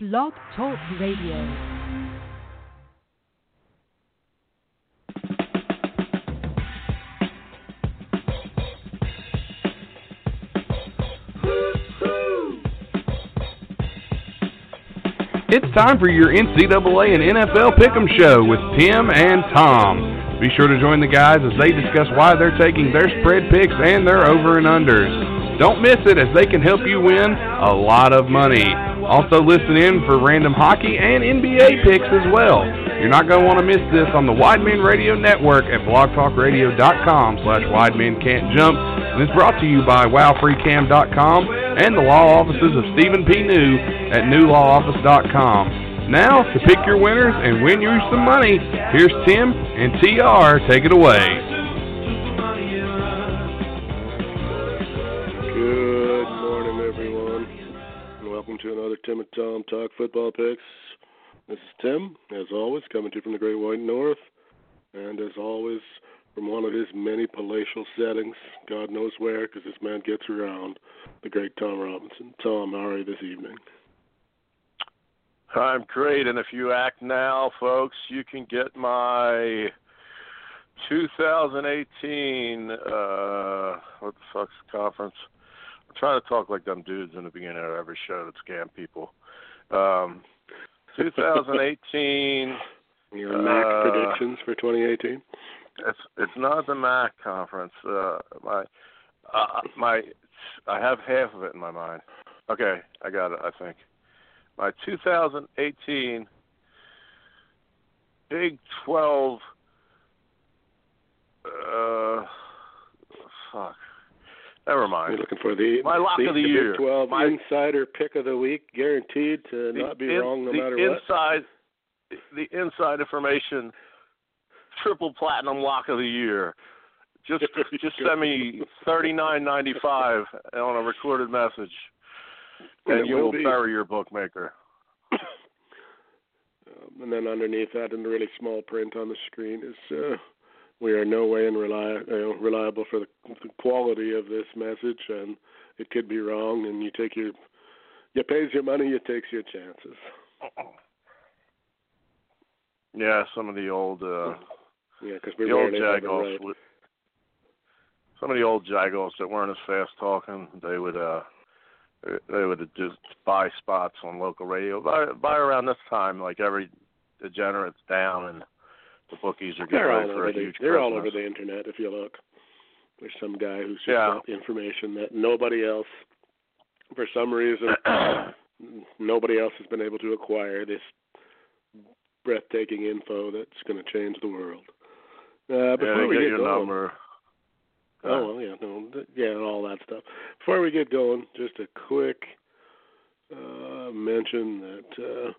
Blog Talk Radio. It's time for your NCAA and NFL Pick'em Show with Tim and Tom. Be sure to join the guys as they discuss why they're taking their spread picks and their over and unders. Don't miss it as they can help you win a lot of money. Also listen in for random hockey and NBA picks as well. You're not going to want to miss this on the Wideman Radio Network at blogtalkradio.com slash wideman can't jump. And it's brought to you by wowfreecam.com and the law offices of Stephen P. New at newlawoffice.com. Now, to pick your winners and win you some money, here's Tim and TR. Take it away. Another Tim and Tom Talk Football Picks. This is Tim, as always, coming to you from the Great White North, and as always, from one of his many palatial settings, God knows where, because this man gets around, the great Tom Robinson. Tom, how are you this evening? I'm great, and if you act now, folks, you can get my 2018 uh what the fuck's the conference? Trying to talk like them dudes in the beginning of every show that scam people. Um 2018 Your MAC Uh, predictions for 2018? it's it's not the MAC conference. Uh my uh my I have half of it in my mind. Okay, I got it, I think. My 2018 Big 12 uh fuck. Never mind. You're looking for the, My lock the, of the the year. Big 12 My- insider pick of the week, guaranteed to The not be in- wrong no the matter what. inside, The inside information, triple platinum lock of the year. Just just send me thirty nine ninety five on a recorded message, And and you will will be. bury your bookmaker. Um, and then underneath that, in the really small print on the screen, is uh, we are no way in reli- you know, reliable for the, the quality of this message, and it could be wrong. And you take your, you pays your money, you takes your chances. Yeah, some of the old uh, Yeah, because we the old Jagos, right. would- some of the old Jagos that weren't as fast talking, they would uh they would just buy spots on local radio. By by around this time, like every degenerate's down and the bookies are getting They're all over a the huge they're all over the internet if you look. There's some guy who's just Yeah. got information that nobody else, for some reason, nobody else has been able to acquire this breathtaking info that's going to change the world. Uh, yeah, before they we get get your going, number. oh well, yeah, no, yeah, and all that stuff. Before we get going, just a quick uh, mention that uh,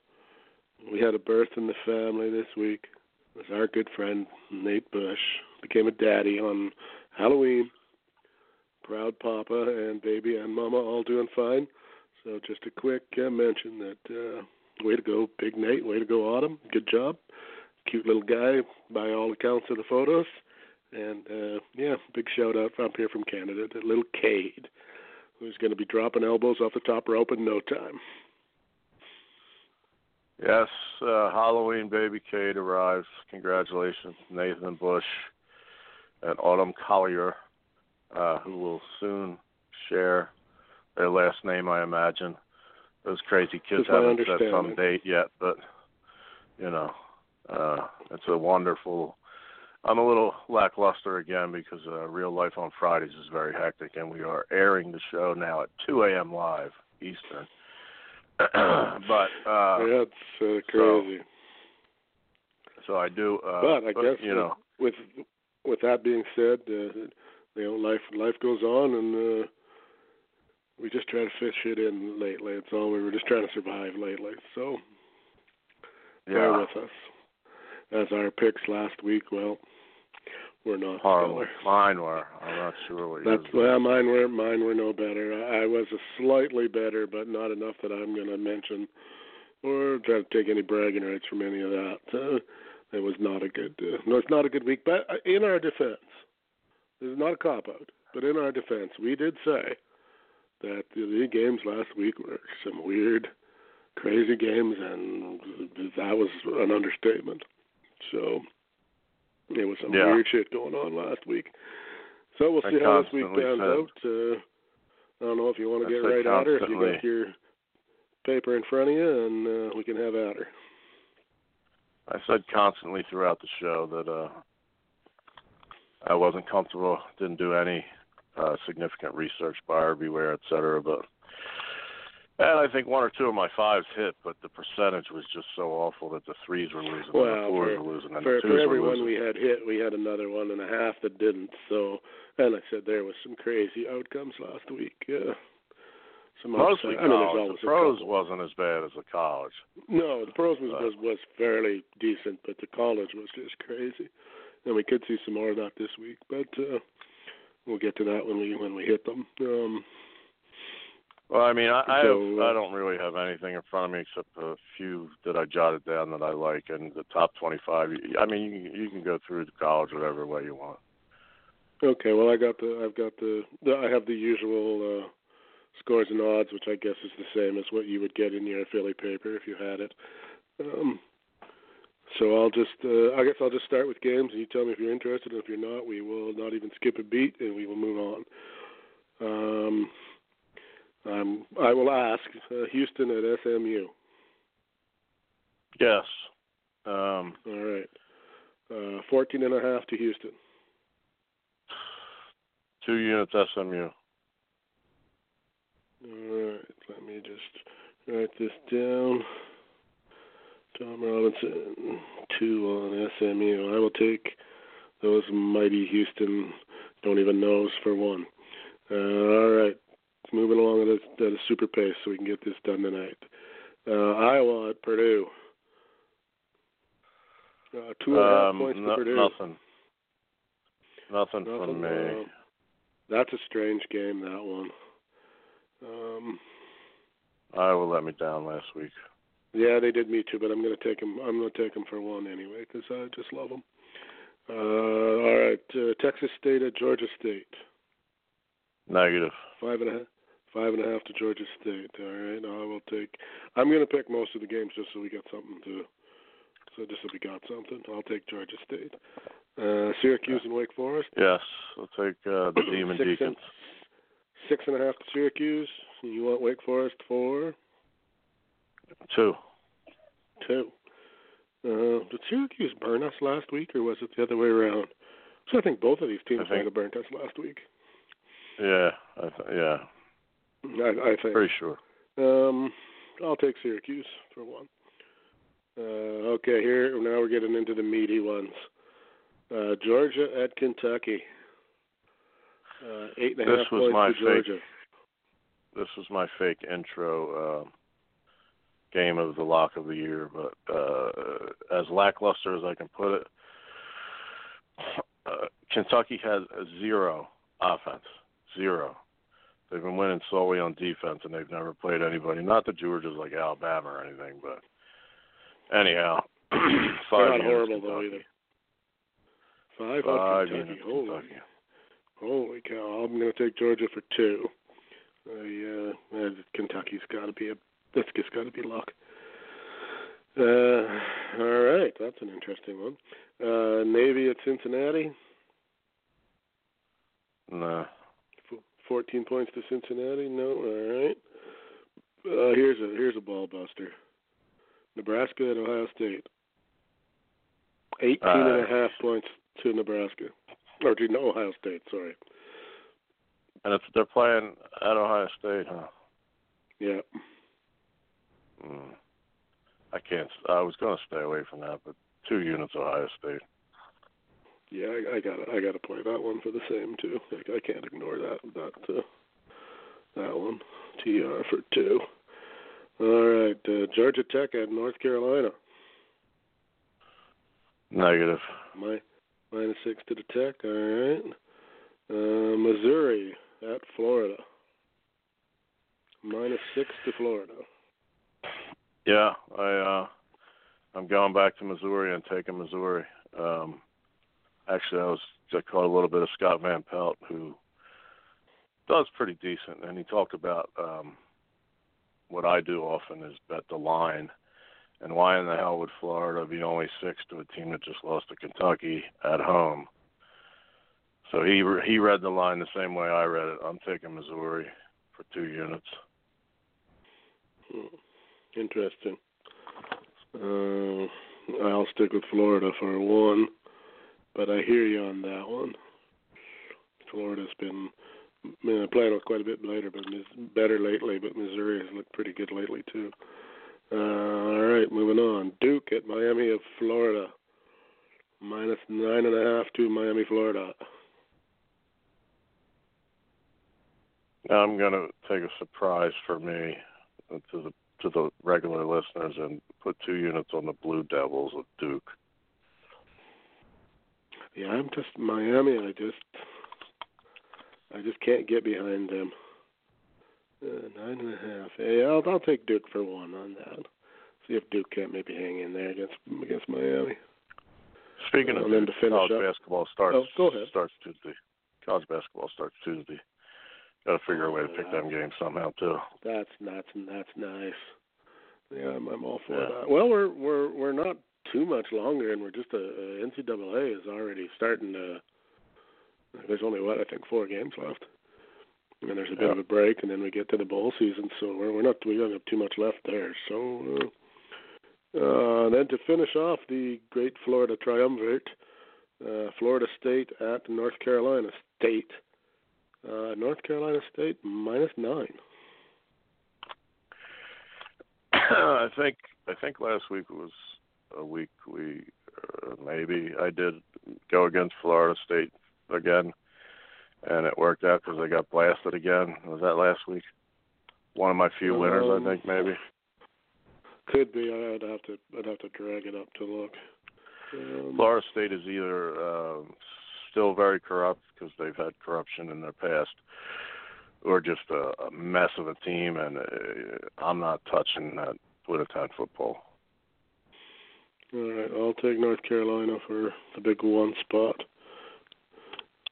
we had a birth in the family this week. It was our good friend Nate Bush became a daddy on Halloween. Proud papa and baby and mama all doing fine. So just a quick uh, mention that uh, way to go, Big Nate. Way to go, Autumn. Good job. Cute little guy by all accounts of the photos. And uh, yeah, big shout out from here from Canada to little Cade, who's going to be dropping elbows off the top rope in no time. Yes, uh, Halloween baby Kate arrives. Congratulations, Nathan Bush and Autumn Collier, uh, who will soon share their last name, I imagine. Those crazy kids haven't set some date yet, but you know, uh, it's a wonderful. I'm a little lackluster again because uh, real life on Fridays is very hectic, and we are airing the show now at 2 a.m. live Eastern. but uh, yeah, it's uh, crazy. So I do. Uh, but I guess you know, with with that being said, uh, you know, life life goes on, and uh, we just try to fit shit in lately. It's all we were just trying to survive lately. So bear with us. As our picks last week, well, we're not horrible. stellar. Mine were. I'm not sure what That's well, mine were mine were no better. I, I was a slightly better, but not enough that I'm going to mention or try to take any bragging rights from any of that. Uh, it was not a good. Uh, no, it's not a good week. But uh, in our defense, this is not a cop out. But in our defense, we did say that the, the games last week were some weird crazy games, and that was an understatement. So there was some Yeah. weird shit going on last week. So we'll I see how this week pans out. Uh, I don't know if you want I to get right at her, if you got your paper in front of you, and uh, we can have at her. I said constantly throughout the show that uh I wasn't comfortable, didn't do any uh significant research, buyer beware, et cetera, but and I think one or two of my fives hit, but the percentage was just so awful that the threes were losing, and the Well, fours for- were losing, and For, the twos for were every one losing. we had hit, we had another one and a half that didn't. So, and I said there was some crazy outcomes last week. Yeah. Some Mostly upset- I mean, there's college. always The pros wasn't as bad as the college. No, the pros was, Uh, was was fairly decent, but the college was just crazy, and we could see some more of that this week. But uh, we'll get to that when we when we hit them. Um, Well, I mean, I I, So, have, uh, I don't really have anything in front of me except a few that I jotted down that I like, and the top 25. I mean, you, can- you can go through the college whatever way you want. okay, well I got the I've got the, the I have the usual uh, scores and odds, which I guess is the same as what you would get in your Philly paper if you had it. Um, so I'll just uh, I guess I'll just start with games, and you tell me if you're interested, and if you're not, we will not even skip a beat, and we will move on. Um, um, I will ask uh, Houston at SMU. Yes. Um, All right. Uh, 14 and a half to Houston. two units SMU. All right. Let me just write this down. Tom Robinson, two on SMU. I will take those mighty Houston don't even knows for one. Uh, all right. Moving along at a, at a super pace so we can get this done tonight. Uh, Iowa at Purdue. Uh, two and a half Um, points no- to Purdue. nothing. Nothing, Nothing, from me. uh, that's a strange game, that one. Um, Iowa let me down last week. yeah, they did me too, but I'm going to take them. I'm going to take them for one anyway because I just love them. Uh, all right, uh, Texas State at Georgia State. Negative. Five and a half. Five and a half to Georgia State. All right, I will take. I'm going to pick most of the games just so we got something to. So just so we got something, I'll take Georgia State. Uh, Syracuse and Wake Forest. Yes, I'll take uh, the Demon Six Deacons. and, six and a half to Syracuse. You want Wake Forest for Two. two. Uh, did Syracuse burn us last week, or was it the other way around? So I think both of these teams think- might have burnt us last week. Yeah, I th- yeah, I, I think. pretty sure. Um, I'll take Syracuse for one. Uh, okay, here now we're getting into the meaty ones. Uh, Georgia at Kentucky. Uh, eight and a half This was points my to fake Georgia. This was my fake intro uh, game of the lock of the year, but uh, as lackluster as I can put it, uh, Kentucky has a zero offense. Zero. They've been winning solely on defense, and they've never played anybody. Not that Georgia's like Alabama or anything, but anyhow, five not horrible though Kentucky. either. Five, Five Kentucky. Holy, Kentucky. holy cow! I'm going to take Georgia for two. Uh, yeah, uh, Kentucky's got to be a. That's just got to be luck. Uh, all right, that's an interesting one. Uh, Navy at Cincinnati. Nah. F- Fourteen points to Cincinnati. No, all right. Uh, here's a here's a ball buster. Nebraska at Ohio State. Eighteen and a Uh, half points to Nebraska, or to Ohio State. Sorry. And it's they're playing at Ohio State, huh? Yeah. Mm. I can't. I was going to stay away from that, but two units Ohio State. Yeah, I, I got I got to play that one for the same too. I, I can't ignore that that uh, that one. TR for two. All right, uh, Georgia Tech at North Carolina. Negative. My minus six to the Tech. All right. Uh, Missouri at Florida. Minus six to Florida. Yeah, I uh I'm going back to Missouri and taking Missouri. Um actually I was I caught a little bit of Scott Van Pelt who does pretty decent and he talked about um what I do often is bet the line. And why in the hell would Florida be only six to a team that just lost to Kentucky at home? So he he read the line the same way I read it. I'm taking Missouri for two units. Hmm. Interesting. Uh, I'll stick with Florida for one, but I hear you on that one. Florida's been I mean, playing with quite a bit later, but better lately. But Missouri has looked pretty good lately too. Uh, all right, moving on. Duke at Miami of Florida, minus nine and a half to Miami, Florida. I'm going to take a surprise for me to the to the regular listeners and put two units on the Blue Devils of Duke. Yeah, I'm just Miami. I just I just can't get behind them. Uh, nine and a half. Hey, I'll I'll take Duke for one on that. See if Duke can't maybe hang in there against against Miami. Speaking uh, of then to finish college up, basketball starts oh, go ahead. starts Tuesday. College basketball starts Tuesday. Got to figure a way to pick them games somehow too. That's that's that's nice. Yeah, I'm, I'm all for Yeah. that. Well, we're we're we're not too much longer, and we're just a, a NCAA is already starting to. There's only what I think four games left, and there's a bit Yeah. of a break, and then we get to the bowl season. So we're we're not we don't have too much left there. So. Uh, uh, then to finish off the great Florida triumvirate, uh, Florida State at North Carolina State. Uh, North Carolina State minus nine. I think I think last week was a week we uh, maybe I did go against Florida State again, and it worked out because they got blasted again. Was that last week? One of my few winners, Um, I think maybe. Could be. I'd have to. I'd have to drag it up to look. Um, Florida State is either um, still very corrupt because they've had corruption in their past, or just a, a mess of a team, and uh, I'm not touching that with a ten football. All right. I'll take North Carolina for the big one spot.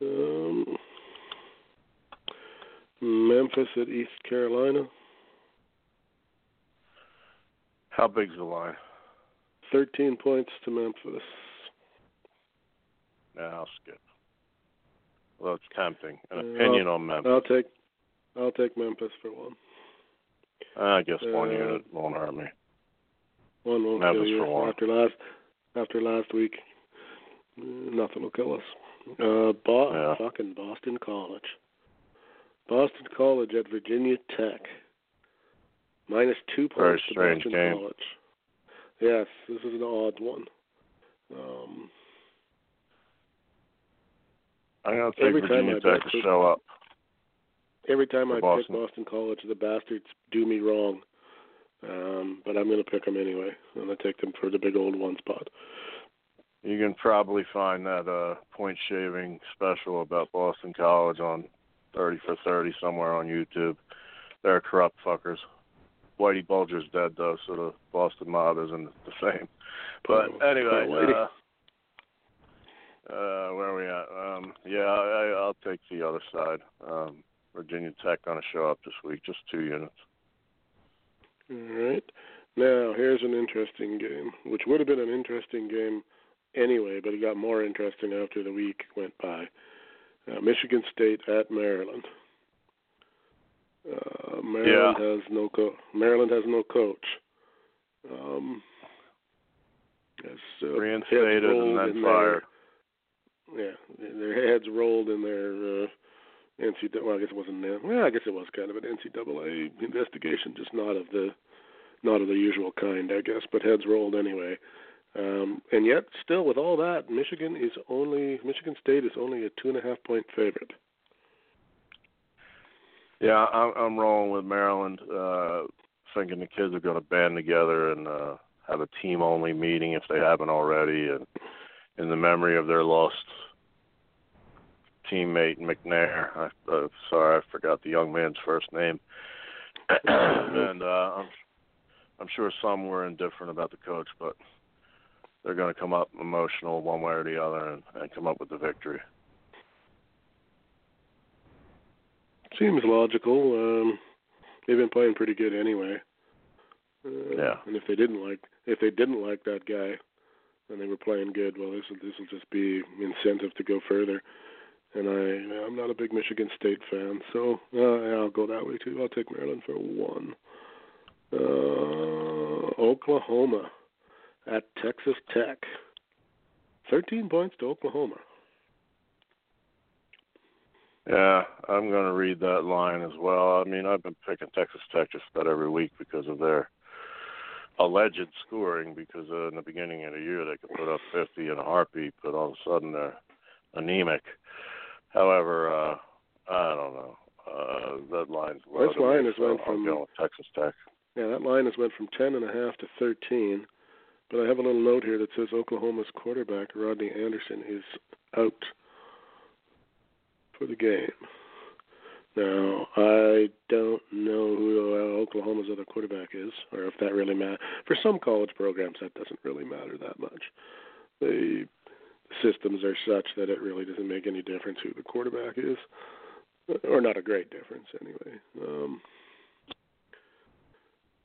Um, Memphis at East Carolina. How big's the line? Thirteen points to Memphis. Yeah, I'll skip. Well, it's tempting. An Uh, opinion on Memphis. I'll take. I'll take Memphis for one. I guess one uh, unit won't hurt me. One won't Memphis kill you one. after last. After last week, nothing will kill us. Uh, Bo- Yeah. fucking Boston College. Boston College at Virginia Tech. Minus two points to strange Boston game. College. Yes, this is an odd one. Um, I'm gonna take Every time Virginia I Tech to show up. every time I Boston. pick Boston College, the bastards do me wrong. Um, but I'm going to pick them anyway. I'm going to take them for the big old one spot. You can probably find that uh point shaving special about Boston College on thirty for thirty somewhere on YouTube. They're corrupt fuckers. Whitey Bulger's dead though, so the Boston mob isn't the same. But Oh, anyway, uh, uh where are we at? Um yeah, I I'll take the other side. Um Virginia Tech gonna show up this week, just two units. All right. Now, here's an interesting game, which would have been an interesting game anyway, but it got more interesting after the week went by. Uh, Michigan State at Maryland. Uh, Maryland has no co- Maryland has no coach. Um, uh, Reinstated and then fired. Their, yeah, their heads rolled in their uh, NCAA. Well, I guess it wasn't. Well, I guess it was kind of an NCAA investigation, just not of the not of the usual kind, I guess, but heads rolled anyway. Um, and yet, still, with all that, Michigan is only Michigan State is only a two and a half point favorite. Yeah, I'm I'm rolling with Maryland, uh thinking the kids are gonna band together and uh have a team only meeting if they haven't already and in the memory of their lost teammate McNair. I uh, sorry, I forgot the young man's first name. and uh I'm I'm sure some were indifferent about the coach, but they're going to come up emotional one way or the other and, and come up with the victory. Seems logical. Um, they've been playing pretty good anyway. Uh, Yeah. And if they didn't like if they didn't like that guy, and they were playing good, well, this will this will just be incentive to go further. And I I'm not a big Michigan State fan, so uh, I'll go that way too. I'll take Maryland for one. Uh, Oklahoma at Texas Tech. Thirteen points to Oklahoma. Yeah, I'm going to read that line as well. I mean, I've been picking Texas Tech just about every week because of their alleged scoring. Because uh, in the beginning of the year they could put up 50 in a heartbeat, but all of a sudden they're anemic. However, uh, I don't know. Uh, that line's low. This line has so went from- going Texas Tech. Yeah, that line has went from ten and a half to thirteen. But I have a little note here that says Oklahoma's quarterback Rodney Anderson is out for the game. Now I don't know who uh, Oklahoma's other quarterback is, or if that really matters. For some college programs, that doesn't really matter that much. The systems are such that it really doesn't make any difference who the quarterback is, or not a great difference anyway. Um,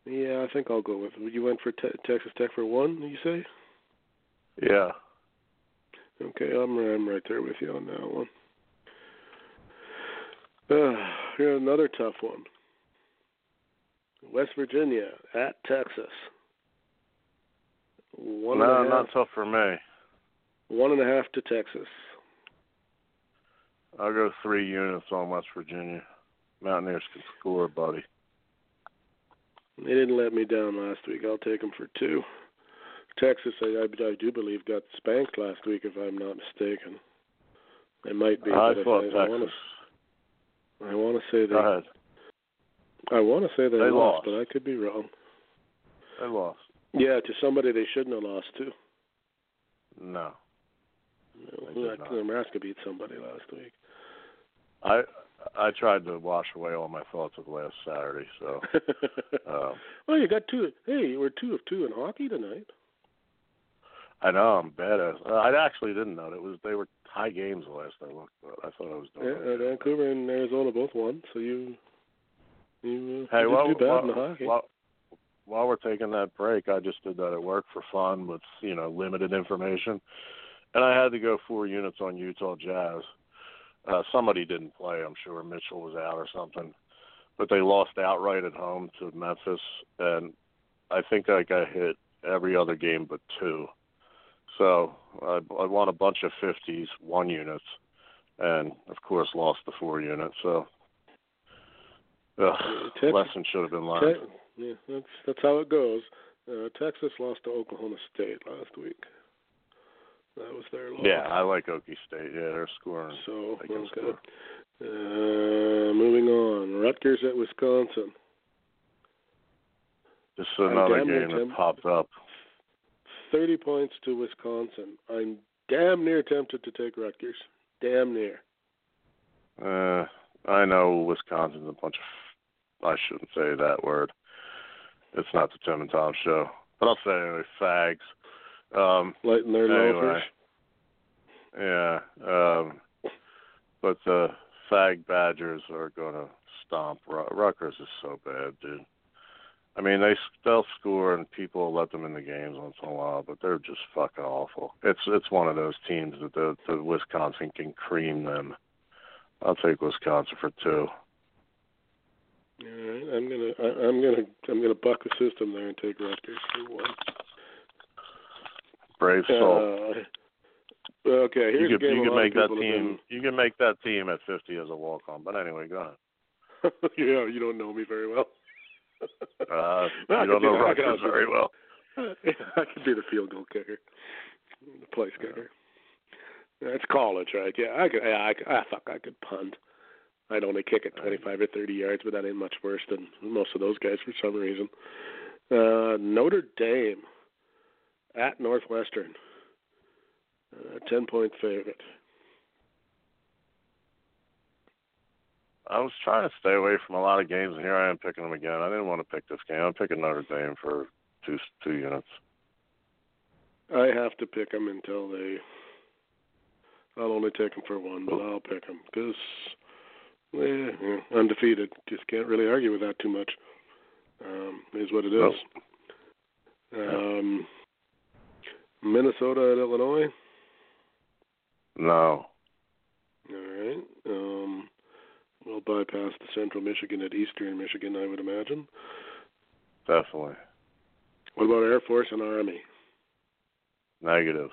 yeah, I think I'll go with. You went for te- Texas Tech for one. You say? Yeah. Okay, I'm I'm right there with you on that one. Uh, here's another tough one. West Virginia at Texas. One no, not tough for me. One and a half to Texas. I'll go three units on West Virginia. Mountaineers can score, buddy. They didn't let me down last week. I'll take them for two. Texas, I, I, I do believe, got spanked last week, if I'm not mistaken. They might be. I thought I, I want Texas. to. I want to say they. Go ahead. I want to say they, They lost, lost. but I could be wrong. They lost. Yeah, to somebody they shouldn't have lost to. No. They No, did. Nebraska beat somebody last week. I I tried to wash away all my thoughts of last Saturday, so uh, well, you got two. Hey, you were two of two in hockey tonight. I know I'm badass. Uh, I actually didn't know it was they were high games the last I looked. But I thought I was doing. Yeah, uh. Vancouver and Arizona both won, so you you, uh, Hey, you while, did too bad while, in the hockey. while, while we're taking that break, I just did that at work for fun with you know limited information, and I had to go four units on Utah Jazz. Uh, somebody didn't play. I'm sure Mitchell was out or something, but they lost outright at home to Memphis, and I think I got hit every other game but two. So I, I won a bunch of 50s, one units, and of course lost the four units. So. Texas- lesson should have been learned. Te- yeah, that's that's how it goes. Uh, Texas lost to Oklahoma State last week. That was their loss. Yeah, I like Okie State. Yeah, they're scoring. So They okay. score. Uh, moving on. Rutgers at Wisconsin. This is I'm another game that popped up. Thirty points to Wisconsin. I'm damn near tempted to take Rutgers. Damn near. Uh, I know Wisconsin's a bunch of. I shouldn't say that word. It's not the Tim and Tom show, but I'll say it anyway. Fags. Um, Lighting their Anyway. yeah. Um, but the fag Badgers are going to stomp. Rutgers is so bad, dude. I mean, they they'll score and people let them in the games once in a while, but they're just fucking awful. It's it's one of those teams that the, the Wisconsin can cream them. I'll take Wisconsin for two. All right, I'm gonna I, I'm gonna I'm gonna buck the system there and take Rutgers for one. Brave soul. Uh, okay, here's you a could you could make that team. You can make that team at 50 as a walk on. But anyway, go ahead. been- yeah, you don't know me very well. Uh, I you don't know I Rutgers very well. I could be the field goal kicker, the place kicker. That's college, right? Yeah, I could. Yeah, I, could- ah, fuck, I could punt. I'd only kick it 25 or 30 yards, but that ain't much worse than most of those guys for some reason. Uh, Notre Dame at Northwestern, uh, 10 point favorite. I was trying to stay away from a lot of games, and here I am picking them again. I didn't want to pick this game. I'm picking Notre Dame for two two units. I have to pick them until they. I'll only take them for one, but I'll pick them because yeah, yeah, undefeated. Just can't really argue with that too much. Um, is what it is. Nope. Um, Minnesota at Illinois. No. All right. Um, we'll bypass the Central Michigan at Eastern Michigan, I would imagine. Definitely. What about Air Force and Army? Negative.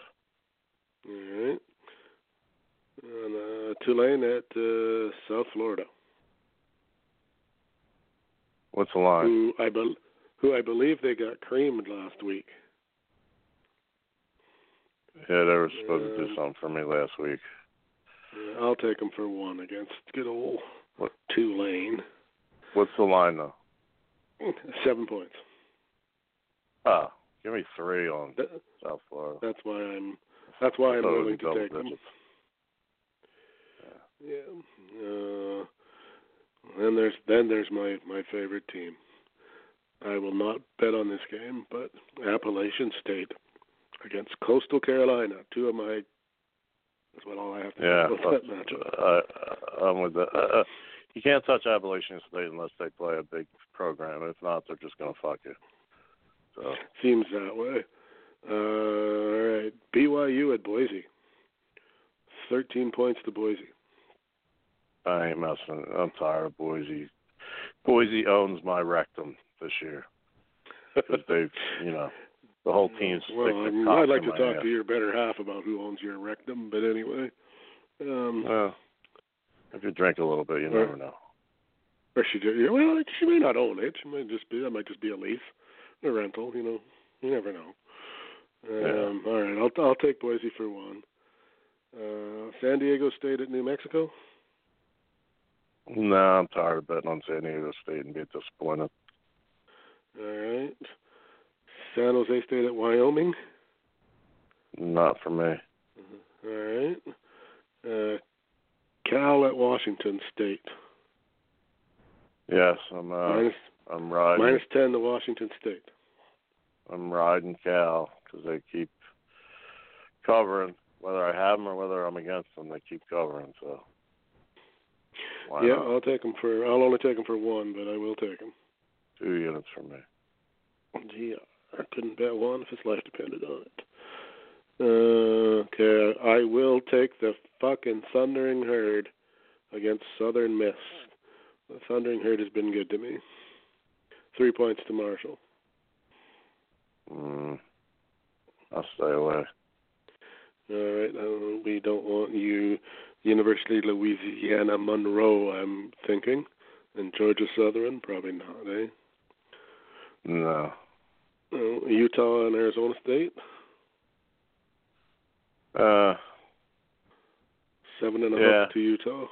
All right. And uh, Tulane at uh, South Florida. What's the line? Who I be- who I believe they got creamed last week. Yeah, they were supposed to do something for me last week. Uh, I'll take them for one against good old What? Tulane. What's the line though? Seven points. Ah, give me three on Th- South Florida. That's why I'm. That's why I'm willing to take them. digits. Yeah. Uh, then there's then there's my my favorite team. I will not bet on this game, but Appalachian State against Coastal Carolina. Two of my. That's what all I have to Yeah, say about that matchup. uh, I'm with that. Uh, uh, you can't touch Appalachian State unless they play a big program. If not, they're just gonna fuck you. So Seems that way. Uh, all right, BYU at Boise. Thirteen points to Boise. I ain't messing. I'm tired of Boise. Boise owns my rectum this year because they've, you know, the whole team's well, I mean, I'd like to talk ass. to your better half about who owns your rectum, but anyway. Um, Well, if you drink a little bit, you Or- never know. or she do, well, she may not own it. She might just be that might just be a lease, a rental. You know, you never know. Um, All right, I'll I'll take Boise for one. Uh, San Diego State at New Mexico. No, I'm tired of betting on San Diego State and being disappointed. All right. San Jose State at Wyoming. Not for me. All right. Uh, Cal at Washington State. Yes, I'm. Uh, minus, I'm riding. minus ten to Washington State. I'm riding Cal because they keep covering. Whether I have them or whether I'm against them, they keep covering. So. Why yeah, not? I'll take them for. I'll only take them for one, but I will take them. Two units for me. Gee, I couldn't bet one if his life depended on it. Uh, okay, I will take the fucking Thundering Herd against Southern Miss. The Thundering Herd has been good to me. Three points to Marshall. Mm, I'll stay away. All right, uh, we don't want you, University of Louisiana Monroe. I'm thinking, and Georgia Southern, probably not, eh? No. Uh, Utah and Arizona State, Uh, seven and a Yeah. half to Utah.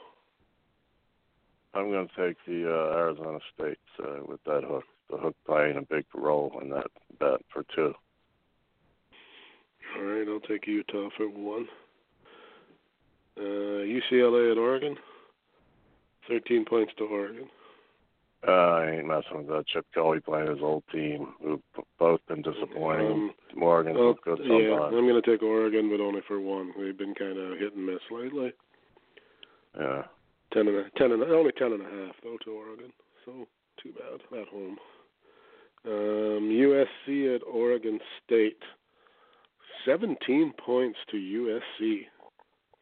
I'm going to take the uh, Arizona State uh, with that hook. The hook playing a big role in that bet for two. All right, I'll take Utah for one. Uh, UCLA at Oregon, thirteen points to Oregon. Uh, I ain't messing with that. Chip Kelly playing his old team, who've both been disappointing. Um, Morgan's I'll- look good yeah. I'm going to take Oregon, but only for one. They've been kind of hit and miss lately. Yeah. Ten and a, ten and a, only ten and a half though to Oregon, so too bad at home. Um, USC at Oregon State, seventeen points to USC.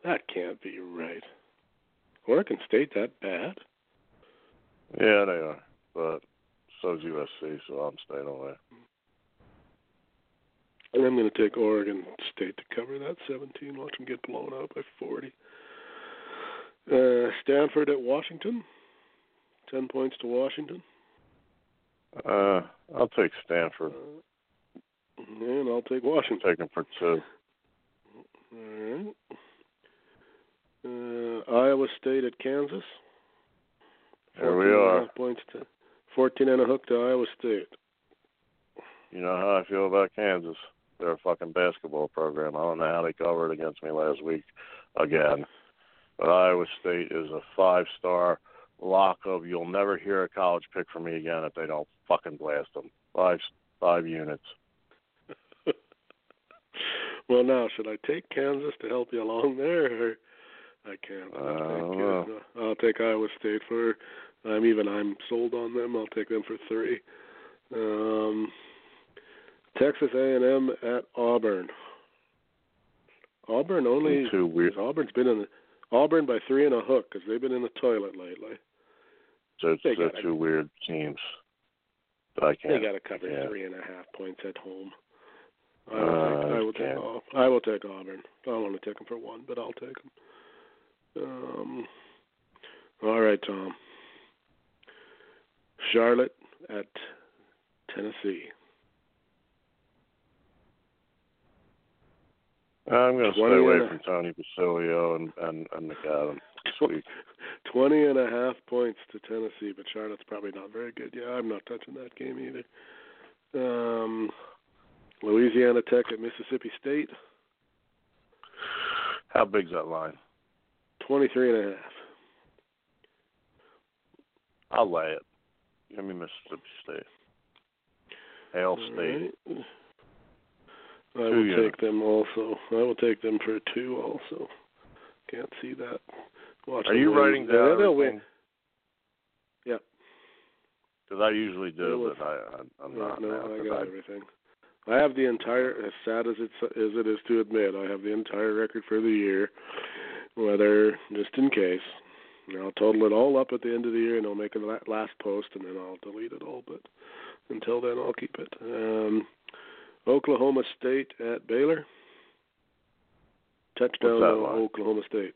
That can't be right. Oregon State that bad? Yeah, they are. But so's USC, so I'm staying away. And I'm going to take Oregon State to cover that 17. Watch them get blown out by 40. Uh, Stanford at Washington, 10 points to Washington. Uh, I'll take Stanford. Uh, and I'll take Washington. Take them for two. All right. Uh, Iowa State at Kansas. Here we 14 and a are. Points to 14 and a hook to Iowa State. You know how I feel about Kansas. They're a fucking basketball program. I don't know how they covered against me last week again. But Iowa State is a five star lock of you'll never hear a college pick from me again if they don't fucking blast them. Five five units. well, now should I take Kansas to help you along there, or I can't? I Uh, think, well. uh, I'll take Iowa State for. I'm even. I'm sold on them. I'll take them for three. Um, Texas A&M at Auburn. Auburn only. Too weird. Auburn's been in the, Auburn by three and a hook because they've been in the toilet lately. So They they're two weird teams. But I can't. They got to cover yeah. three and a half points at home. I will Uh, take. I will take. I will take Auburn. I don't want to take them for one, but I'll take them. Um. All right, Tom. Charlotte at Tennessee. I'm going to stay away from Tony Basilio and and and McAdam this week. Twenty and a half points to Tennessee, but Charlotte's probably not very good. Yeah, I'm not touching that game either. Um, Louisiana Tech at Mississippi State, How big's that line? twenty-three and a half. I'll lay it. Give me Mississippi State. All State. right. I Two will units. take them also. I will take them for two also. Can't see that. Watch Are you win. writing down they'll win. Yep. Because I usually do, but I, I I'm No, not no, now. I got everything. I have the entire, as sad as it's as it is to admit, I have the entire record for the year. Whether just in case, and I'll total it all up at the end of the year, and I'll make a last post, and then I'll delete it all. But until then, I'll keep it. Um, Oklahoma State at Baylor. Touchdown to line? Oklahoma State.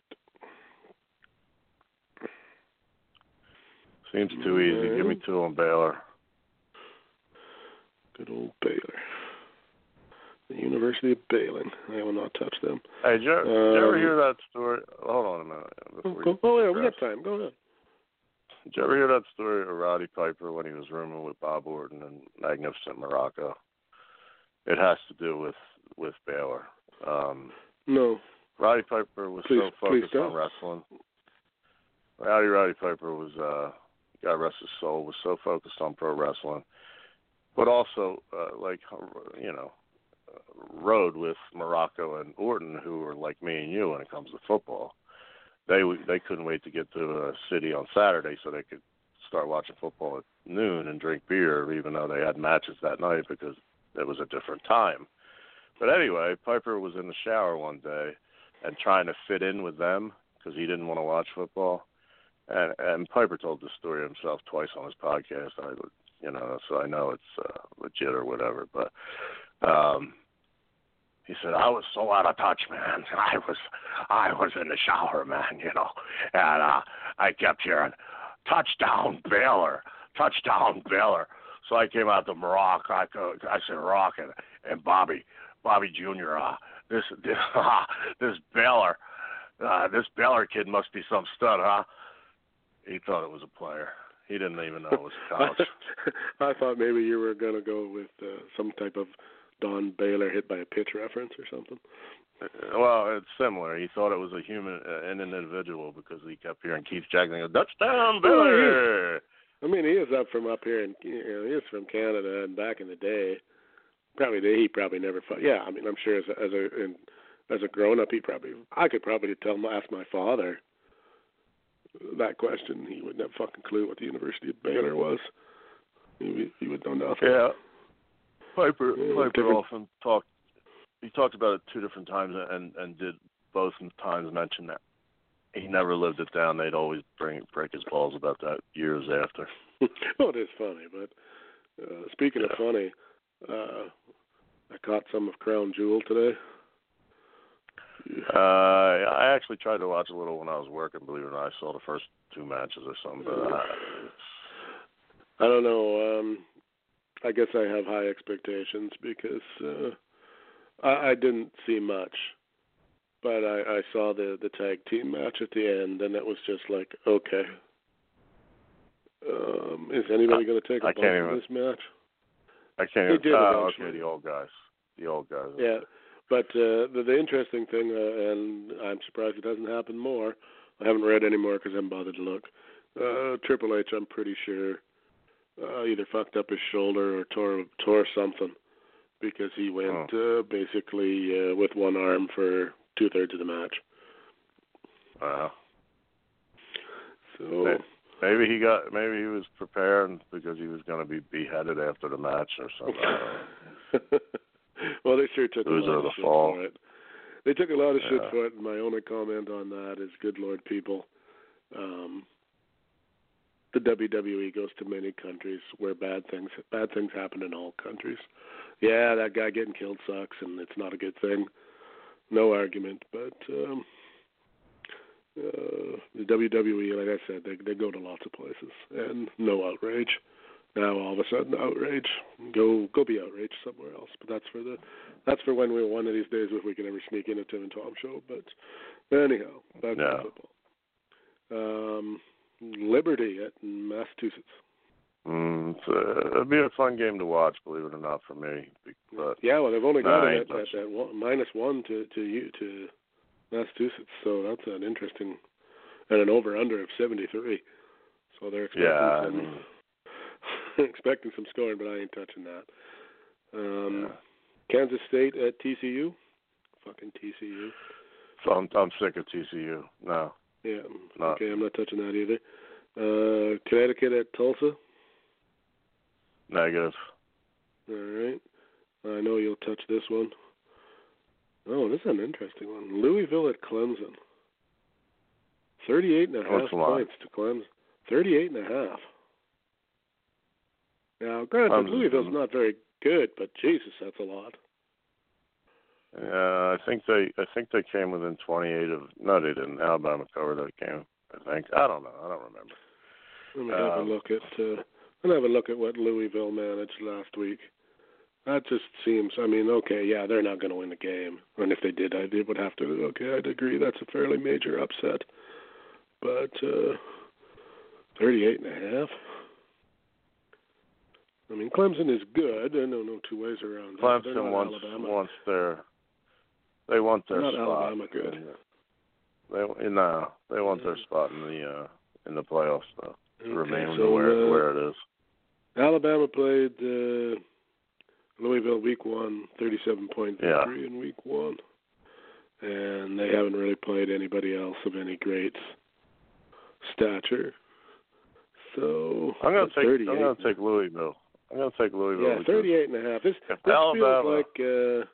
Seems too easy. Give me two on Baylor. Good old Baylor. The University of Baylor. I will not touch them. Hey, did you, did you ever Um, hear that story? Hold on a minute. you Oh, yeah, we got time. Go ahead. Did you ever hear that story of Roddy Piper when he was rooming with Bob Orton and Magnificent Muraco? It has to do with with Baylor. Um, No. Roddy Piper was Please- so focused on wrestling. Rowdy Roddy Piper was, uh, God rest his soul, was so focused on pro wrestling, but also uh, like you know, rode with Muraco and Orton, who were like me and you when it comes to football. They they couldn't wait to get to a city on Saturday so they could start watching football at noon and drink beer, even though they had matches that night because it was a different time. But anyway, Piper was in the shower one day and trying to fit in with them because he didn't want to watch football. And and Piper told the story himself twice on his podcast. I you know, so I know it's uh, legit or whatever. But um, he said I was so out of touch, man. I was I was in the shower, man. You know, and uh, I kept hearing touchdown Baylor, touchdown Baylor. So I came out to Muraco. I, I said Rock and, and Bobby, Bobby Junior. Uh, this this uh, this Baylor, uh, this Baylor kid must be some stud, huh? He thought it was a player. He didn't even know it was college. I thought maybe you were to go with uh, some type of Don Baylor hit by a pitch reference or something. well, it's similar. He thought it was a human, uh, an individual, because he kept hearing Keith Jackson go, "Touchdown, Baylor!" I mean, he is up from up here, and you know, he is from Canada, and back in the day, probably he probably never fought. Yeah, I mean, I'm sure as a, as a in, as a grown up, he probably I could probably tell him ask my father that question. He wouldn't have fucking clue what the University of Baylor was. He would, he would know nothing. Yeah. Piper Piper different- often talked. He talked about it two different times, and and did both times mention that he never lived it down. They'd always bring break his balls about that years after. well, it is funny, but uh, speaking of funny, uh, I caught some of Crown Jewel today. Uh, I actually tried to watch a little when I was working. Believe it or not, I saw the first two matches or something. But uh, I don't know. Um, I guess I have high expectations because uh, I, I didn't see much, but I, I saw the the tag team match at the end, and it was just like, okay, um, is anybody going to take a I bump in this match? I can't. They did oh, eventually. okay, the old guys. The old guys. Yeah, but uh, the the interesting thing, uh, and I'm surprised it doesn't happen more. I haven't read any more because I haven't bothered to look. Uh, Triple H, I'm pretty sure, uh, either fucked up his shoulder or tore tore something because he went uh, basically uh, with one arm for two thirds of the match. Uh, So maybe he got. Maybe he was preparing because he was going to be beheaded after the match or something. I don't know. well, they sure took a lot of the shit fall. for it. They took a lot of shit Yeah. for it, and my only comment on that is, good lord, people. Um, the WWE goes to many countries where bad things bad things happen in all countries. Yeah, that guy getting killed sucks, and it's not a good thing. No argument, but um, uh, the WWE, like I said, they they go to lots of places, and no outrage. Now all of a sudden, outrage. Go go be outraged somewhere else. But that's for the that's for when we one of these days if we can ever sneak in a Tim and Tom show. But anyhow, back Yeah. to football. Um, Liberty at Massachusetts. Mm, it's, uh, it'd be a fun game to watch, believe it or not, for me. But Yeah, well, they've only got it at, at that one, minus one to to you to Massachusetts. So that's an interesting and an over under of seventy three. So they're expecting yeah, I some mean, expecting some scoring, but I ain't touching that. Um, yeah. Kansas State at TCU. Fucking TCU. so I'm I'm sick of TCU. No, Yeah. Okay, I'm not touching that either. Uh, Connecticut at Tulsa. negative. All right. I know you'll touch this one. Oh, this is an interesting one. Louisville at Clemson. Thirty-eight and a half What's the line? points to Clemson. Thirty-eight and a half. Now, granted, Clemson's Louisville's not very good, but Jesus, that's a lot. Yeah, I think they I think they came within 28 of. No, they didn't. Alabama covered that game. I think. I don't know. I don't remember. Let me have a Um, look at. Uh, let me have a look at what Louisville managed last week. That just seems. I mean, okay, yeah, they're not going to win the game, and if they did, I did would have to. Okay, I'd agree. That's a fairly major upset, but uh, thirty-eight and a half. I mean, Clemson is good. I know no two ways around that. Clemson wants Alabama. wants their. They want their not spot. Alabama good. in the- They no, they want their spot in the uh in the playoffs though. Okay, To remain so, where uh, where it is. Alabama played uh, Louisville week one, thirty-seven point Yeah. victory in week one, and they haven't really played anybody else of any great stature. So I'm gonna take I'm gonna take Louisville. I'm gonna take Louisville. yeah, thirty-eight and a half. This this Alabama, feels like uh,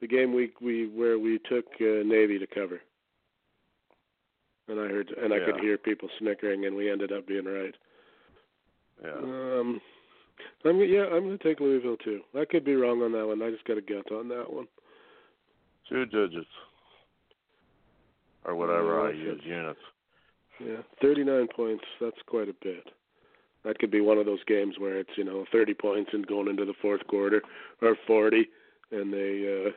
the game week we where we took uh, Navy to cover, and I heard and I could hear people snickering, and we ended up being right. yeah, Um, I'm yeah, I'm gonna take Louisville too. I could be wrong on that one. I just got a gut on that one. two digits or whatever Yeah, I use units. Yeah, 39 points. That's quite a bit. That could be one of those games where it's you know 30 points and going into the fourth quarter, or 40, and they uh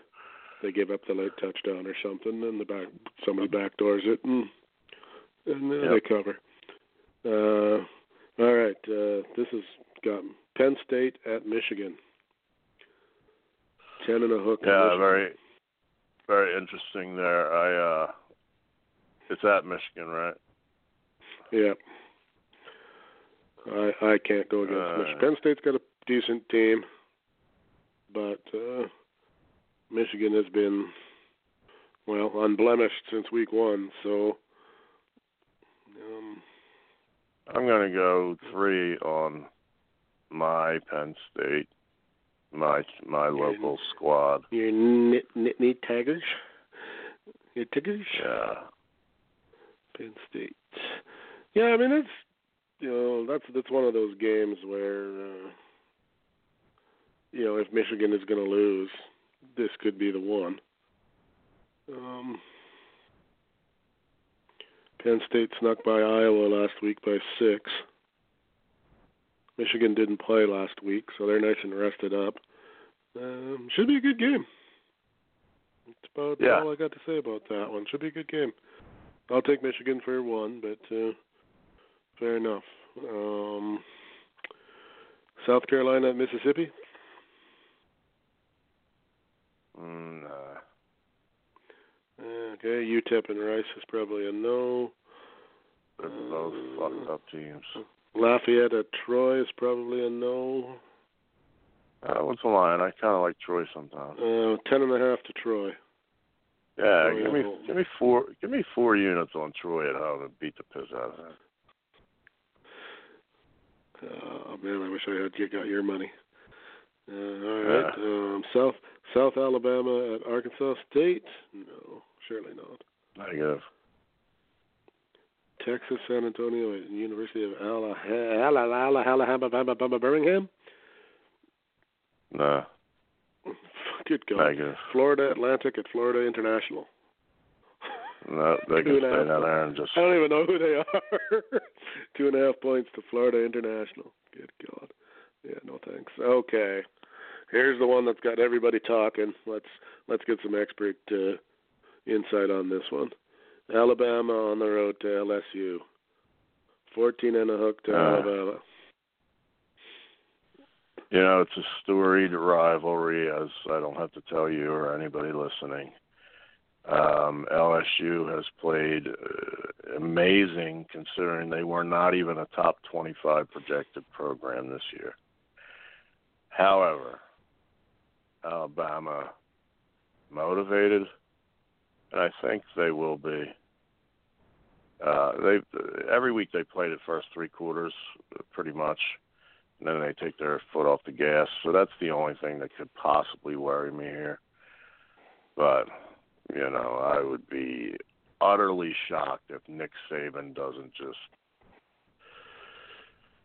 they give up the late touchdown or something, and the back somebody backdoors it, and and uh, Yep. they cover. Uh, all right, uh, this has got Penn State at Michigan. Ten and a hook. Yeah, very very interesting there. I uh it's at Michigan, right? Yeah. I I can't go against Uh, Michigan. Penn State's got a decent team, but uh Michigan has been well unblemished since week one. So um, I'm gonna go three on my Penn State, my my local squad. your nit Nittany Tigers, your Tigers, Yeah, Penn State. Yeah, I mean that's you know that's that's one of those games where uh, you know if Michigan is going to lose, this could be the one. Um, Penn State snuck by Iowa last week by six. Michigan didn't play last week, so they're nice and rested up. Um, should be a good game. That's about Yeah. all I got to say about that one. Should be a good game. I'll take Michigan for one, but uh, fair enough. Um, South Carolina, at Mississippi. Mm, uh, Okay, UTEP and Rice is probably a no. they're both fucked up teams. Lafayette at Troy is probably a no. Uh, what's the line? I kind of like Troy sometimes. Uh, ten and a half to Troy. Yeah, Oh, give me yeah. give me four give me four units on Troy at home and beat the piss out of them. Oh man, I wish I had you got your money. Uh, all right. Um, South South Alabama at Arkansas State. No, surely not. Negative. Texas San Antonio at University of Alabama Birmingham. No. Good God. Negative. Florida Atlantic at Florida International. No, they can stay down there and just. I don't even know who they are. Two and a half points to Florida International. Good God. Yeah, no thanks. Okay. Here's the one that's got everybody talking. Let's let's get some expert uh, insight on this one. Alabama on the road to LSU. Fourteen and a hook to Uh. Alabama. You know, it's a storied rivalry, as I don't have to tell you or anybody listening. Um, LSU has played uh, amazing considering they were not even a top 25 projected program this year. However, Alabama motivated, and I think they will be. Uh, they every week they play the first three quarters, uh, pretty much, and then they take their foot off the gas. So that's the only thing that could possibly worry me here. But you know, I would be utterly shocked if Nick Saban doesn't just,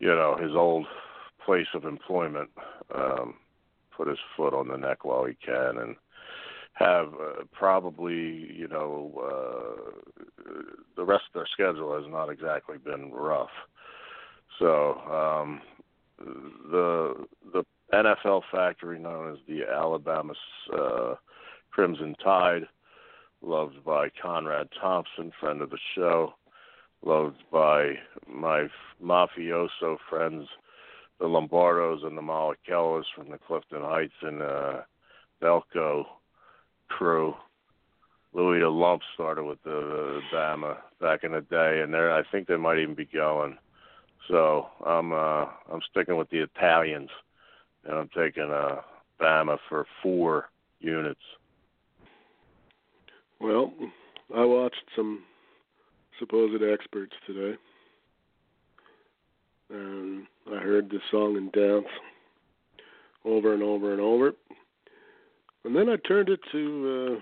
you know, his old place of employment, um, put his foot on the neck while he can and have uh, probably, you know, uh, the rest of their schedule has not exactly been rough. So um, the the NFL factory known as the Alabama uh, Crimson Tide loved by Conrad Thompson, friend of the show, loved by my mafioso friends, the Lombardos and the Malakellas from the Clifton Heights and uh, Belco crew. Louis the Lump started with the Bama back in the day, and there I think they might even be going. So I'm uh, I'm sticking with the Italians, and I'm taking uh, Bama for four units. Well, I watched some supposed experts today, and I heard the song and dance over and over and over. And then I turned it to,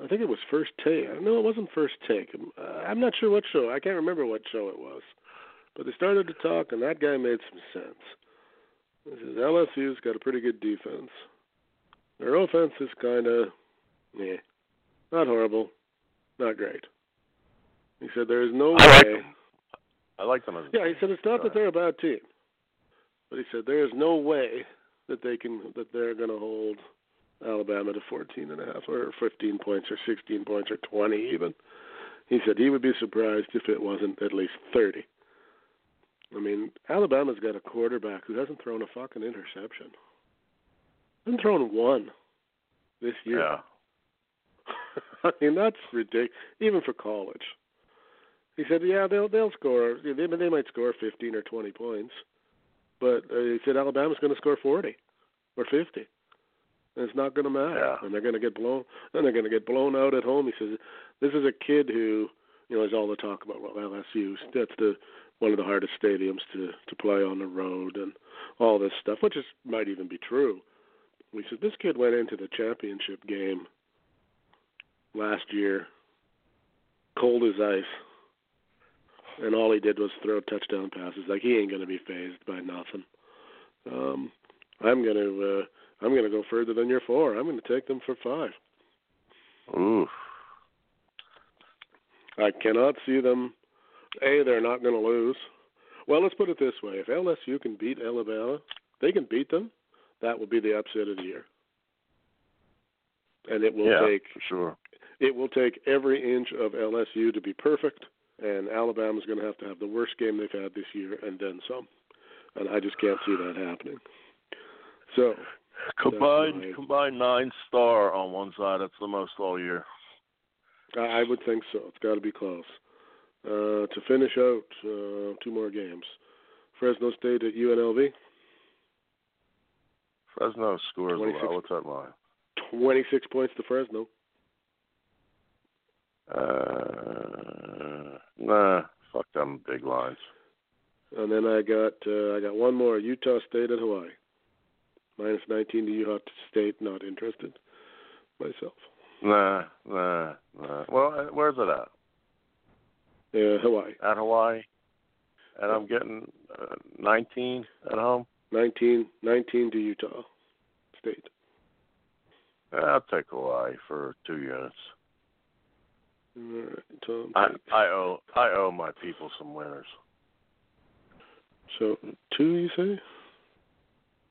uh, I think it was First Take. No, it wasn't First Take. Uh, I'm not sure what show. I can't remember what show it was. But they started to talk, and that guy made some sense. He says LSU's got a pretty good defense. Their offense is kind of, yeah, not horrible, not great. He said there is no way. I like them as Yeah, he said it's not that they're a bad team, but he said there is no way that they can that they're going to hold Alabama to 14 and a half or 15 points or 16 points or 20 even. He said he would be surprised if it wasn't at least 30. I mean, Alabama's got a quarterback who hasn't thrown a fucking interception. Hasn't thrown one this year. yeah. I mean, that's ridiculous, even for college. He said, "Yeah, they'll they'll score. They they might score 15 or 20 points, but uh, he said Alabama's going to score 40 or 50, and it's not going to matter. Yeah. And they're going to get blown. And they're going to get blown out at home." He says, "This is a kid who, you know, is all the talk about. Well, LSU. That's the one of the hardest stadiums to to play on the road and all this stuff, which is might even be true." He said, "This kid went into the championship game." last year, cold as ice, and all he did was throw touchdown passes. Like he ain't gonna be fazed by nothing. Um, I'm gonna uh, I'm gonna go further than your four. I'm gonna take them for five. Ooh. I cannot see them. A, they're not going to lose. Well, let's put it this way: if LSU can beat Alabama, they can beat them. That will be the upset of the year, and it will yeah, take for sure. it will take every inch of LSU to be perfect, and Alabama's going to have to have the worst game they've had this year and then some. And I just can't see that happening. So, Combined my- combined nine star on one side. That's the most all year. I I would think so. It's got to be close. Uh, to finish out uh, two more games, Fresno State at UNLV, Fresno scores a 26. lot. What's that line? 26 points to Fresno. Uh, nah, fuck them big lines. And then I got uh, I got one more Utah State at Hawaii. Minus 19 to Utah State. Not interested myself. Nah, nah, nah. Well, uh, where's it at? Yeah, Hawaii. At Hawaii. And I'm getting uh, 19 at home. 19, 19 to Utah State. I'll take Hawaii for two units. All right, Tom. I I owe I owe my people some winners. So two, you say?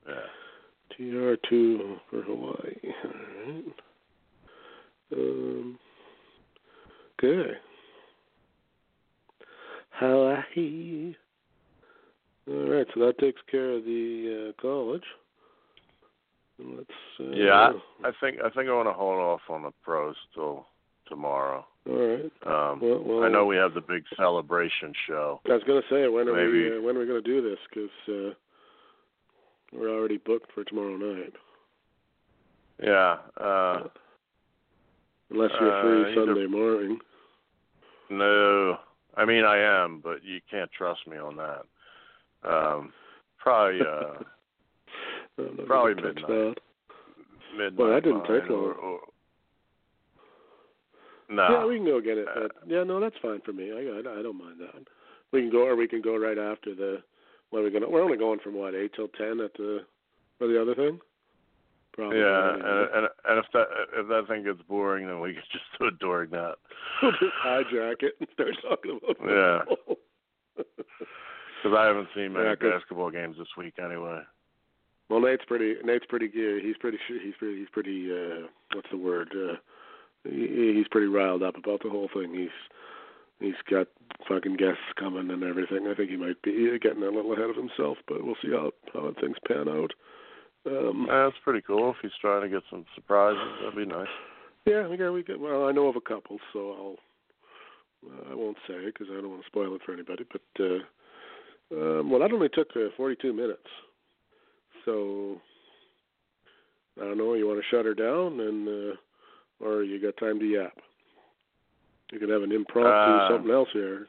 Yeah. TR two for Hawaii. All right. Um. Okay. Hawaii. All right, so that takes care of the uh, college. Let's. Uh, Yeah, I think I think I want to hold off on the pros till tomorrow. All right. Um, Well, well, I know we have the big celebration show. I was gonna say when are we uh, when are we gonna do this? Because uh, we're already booked for tomorrow night. Yeah. Uh, Unless you're Uh, free either- Sunday morning. no, I mean I am, but you can't trust me on that. Um, probably uh, Probably midnight. that. midnight. Well, that didn't take or, long. or, no. Yeah, we can go get it. Uh, But yeah, no, that's fine for me. I I, I don't mind that. We can go, or we can go right after the. What are we gonna? We're only going from what eight till ten at the for the other thing. Probably. Yeah, and, and and if that if that thing gets boring, then we can just do a during that. we'll just hijack it and start talking about football. Yeah. Because I haven't seen many Yeah, basketball games this week anyway. well, Nate's pretty. Nate's pretty good. He's pretty. He's pretty. He's pretty. uh What's the word? uh he, He's pretty riled up about the whole thing. He's. He's got fucking guests coming and everything. I think he might be getting a little ahead of himself, but we'll see how how things pan out. Um, Yeah, that's pretty cool. If he's trying to get some surprises, that'd be nice. Yeah, we got we got. Well, I know of a couple, so I'll. Uh, I won't say it because I don't want to spoil it for anybody. But uh, um, well, that only took uh, 42 minutes. So I don't know. You want to shut her down, and uh, or you got time to yap? You could have an impromptu Uh, something else here.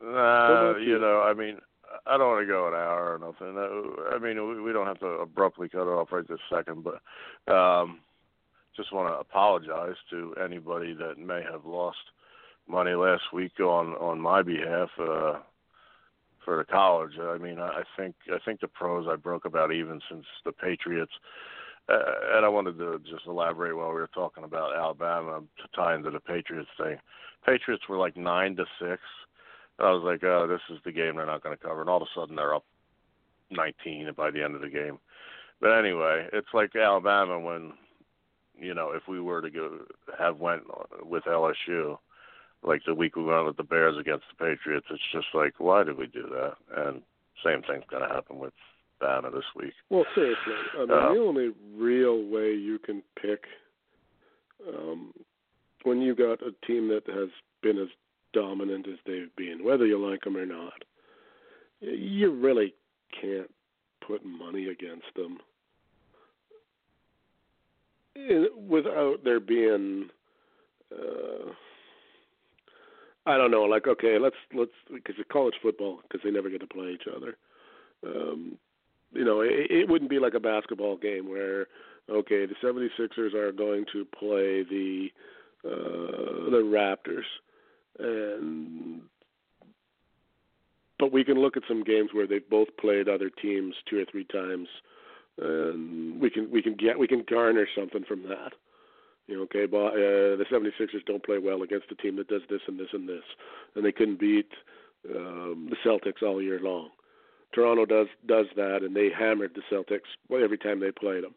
Uh, you know, I mean, I don't want to go an hour or nothing. Uh, I mean, we, don't have to abruptly cut it off right this second, but um, just want to apologize to anybody that may have lost money last week on on my behalf uh, for the college. I mean, I think I think the pros I broke about even since the Patriots. Uh, and I wanted to just elaborate while we were talking about Alabama to tie into the Patriots thing. Patriots were like nine to six. I was like, oh, this is the game they're not going to cover. And all of a sudden they're up 19 by the end of the game. But anyway, it's like Alabama when, you know, if we were to go have went with LSU, like the week we went with the Bears against the Patriots, it's just like, why did we do that? And same thing's going to happen with This week. Well, seriously, I mean, Uh, the only real way you can pick um, when you got a team that has been as dominant as they've been, whether you like them or not, you really can't put money against them without there being. Uh, I don't know. Like, okay, let's let's because it's college football because they never get to play each other. Um, you know, it, it wouldn't be like a basketball game where, okay, the 76ers are going to play the uh, the Raptors, and but we can look at some games where they've both played other teams two or three times, and we can we can get we can garner something from that. You know, okay, but uh, the 76ers don't play well against a team that does this and this and this, and they couldn't beat um, the Celtics all year long. Toronto does does that, and they hammered the Celtics every time they played them.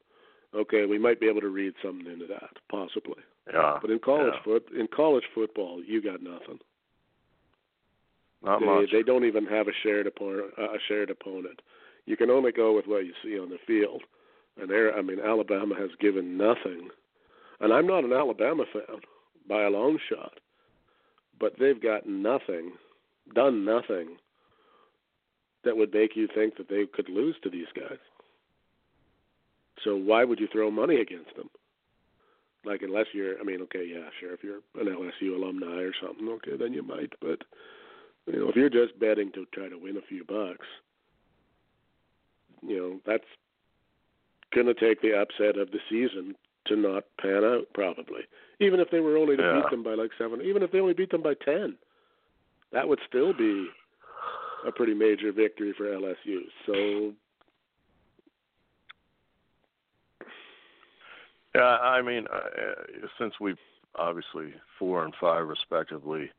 Okay, we might be able to read something into that, possibly. Yeah. But in college yeah. foot in college football, you got nothing. Not they much. they don't even have a shared opponent. A shared opponent. You can only go with what you see on the field. And there, I mean, Alabama has given nothing. And I'm not an Alabama fan by a long shot, but they've got nothing, done nothing that would make you think that they could lose to these guys. So why would you throw money against them? Like unless you're, I mean, okay, yeah, sure, if you're an LSU alumni or something, okay, then you might. But you know, if you're just betting to try to win a few bucks, you know, that's going to take the upset of the season to not pan out, probably. Even if they were only to Yeah. beat them by like seven, even if they only beat them by ten, that would still be a pretty major victory for LSU. So Yeah, I mean, uh, since we've obviously four and five respectively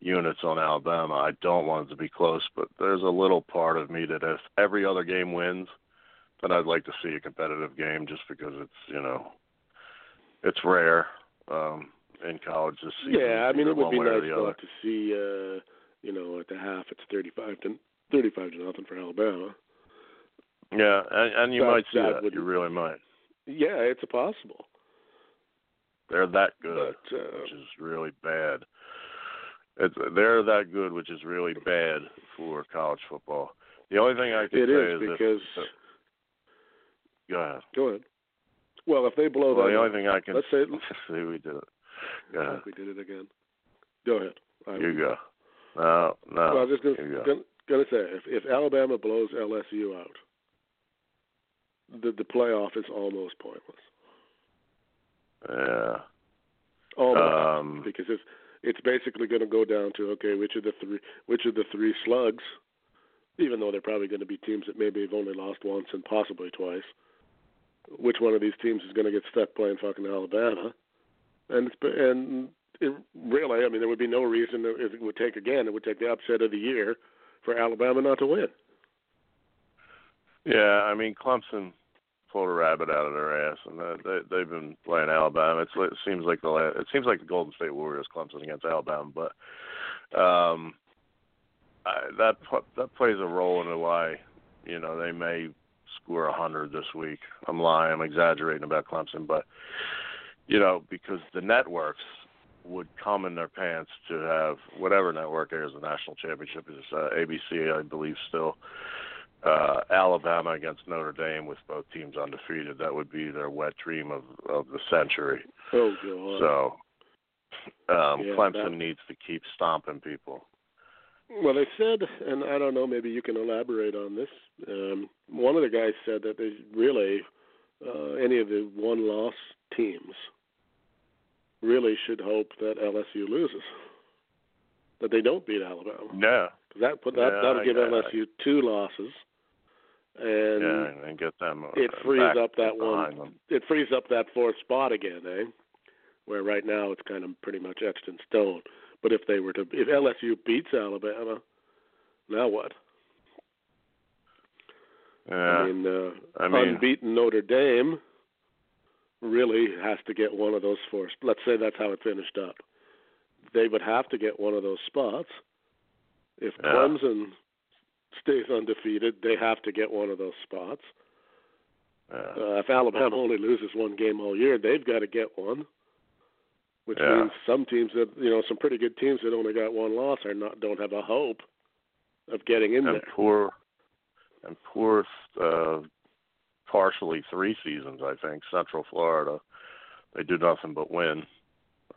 units on Alabama, I don't want it to be close, but there's a little part of me that if every other game wins, then I'd like to see a competitive game just because it's you know it's rare um, in college this season. yeah, I mean it would be nice to see, uh, you know, at the half it's thirty-five to thirty-five to nothing for Alabama. Yeah, and, and you That- might see that that. would- You really might. Yeah, it's a possible. They're that good. But uh, which is really bad. It's they're that good, which is really bad for college football. The only thing I can it say is is because if- go ahead. go ahead. Well, if they blow Well, that, the up, only thing I can let's say see we did it. Go ahead. we did it again. Go ahead. I- You go. No, no. Well, I was just gonna, go. gonna, gonna say if if Alabama blows LSU out, the the playoff is almost pointless. Yeah. Almost Um, because it's it's basically going to go down to okay, which of the three which of the three slugs, even though they're probably going to be teams that maybe have only lost once and possibly twice. Which one of these teams is going to get stuck playing fucking Alabama? And and it, really, I mean, there would be no reason that it would take again. It would take the upset of the year for Alabama not to win. Yeah, I mean Clemson pulled a rabbit out of their ass, and uh, they they've been playing Alabama. It's it seems like the it seems like the Golden State Warriors Clemson against Alabama, but um, I, that that plays a role into why you know they may score a hundred this week. I'm lying, I'm exaggerating about Clemson, but you know because the networks would come in their pants to have whatever network airs the national championship is uh, ABC, I believe, still uh, Alabama against Notre Dame with both teams undefeated. That would be their wet dream of of the century. Oh god. So um, Yeah, Clemson that- needs to keep stomping people. Well, they said, and I don't know, maybe you can elaborate on this. Um, one of the guys said that they really, uh, any of the one loss teams really should hope that LSU loses, that they don't beat Alabama. Yeah, 'Cause that put that Yeah, that'll I give got it. LSU two losses, and yeah, and get them. uh, it frees up that one. Them. it frees up that fourth spot again, eh? Where right now it's kind of pretty much etched in stone. But if they were to, if LSU beats Alabama, now what? Yeah, I mean, uh, I mean- unbeaten Notre Dame really has to get one of those four. Let's say that's how it finished up. They would have to get one of those spots. If Yeah. Clemson stays undefeated, they have to get one of those spots. yeah. Uh, if Alabama only loses one game all year, they've got to get one. Which Yeah. means some teams that you know, some pretty good teams that only got one loss are not don't have a hope of getting in and there. poor and poor uh partially three seasons I think Central Florida they do nothing but win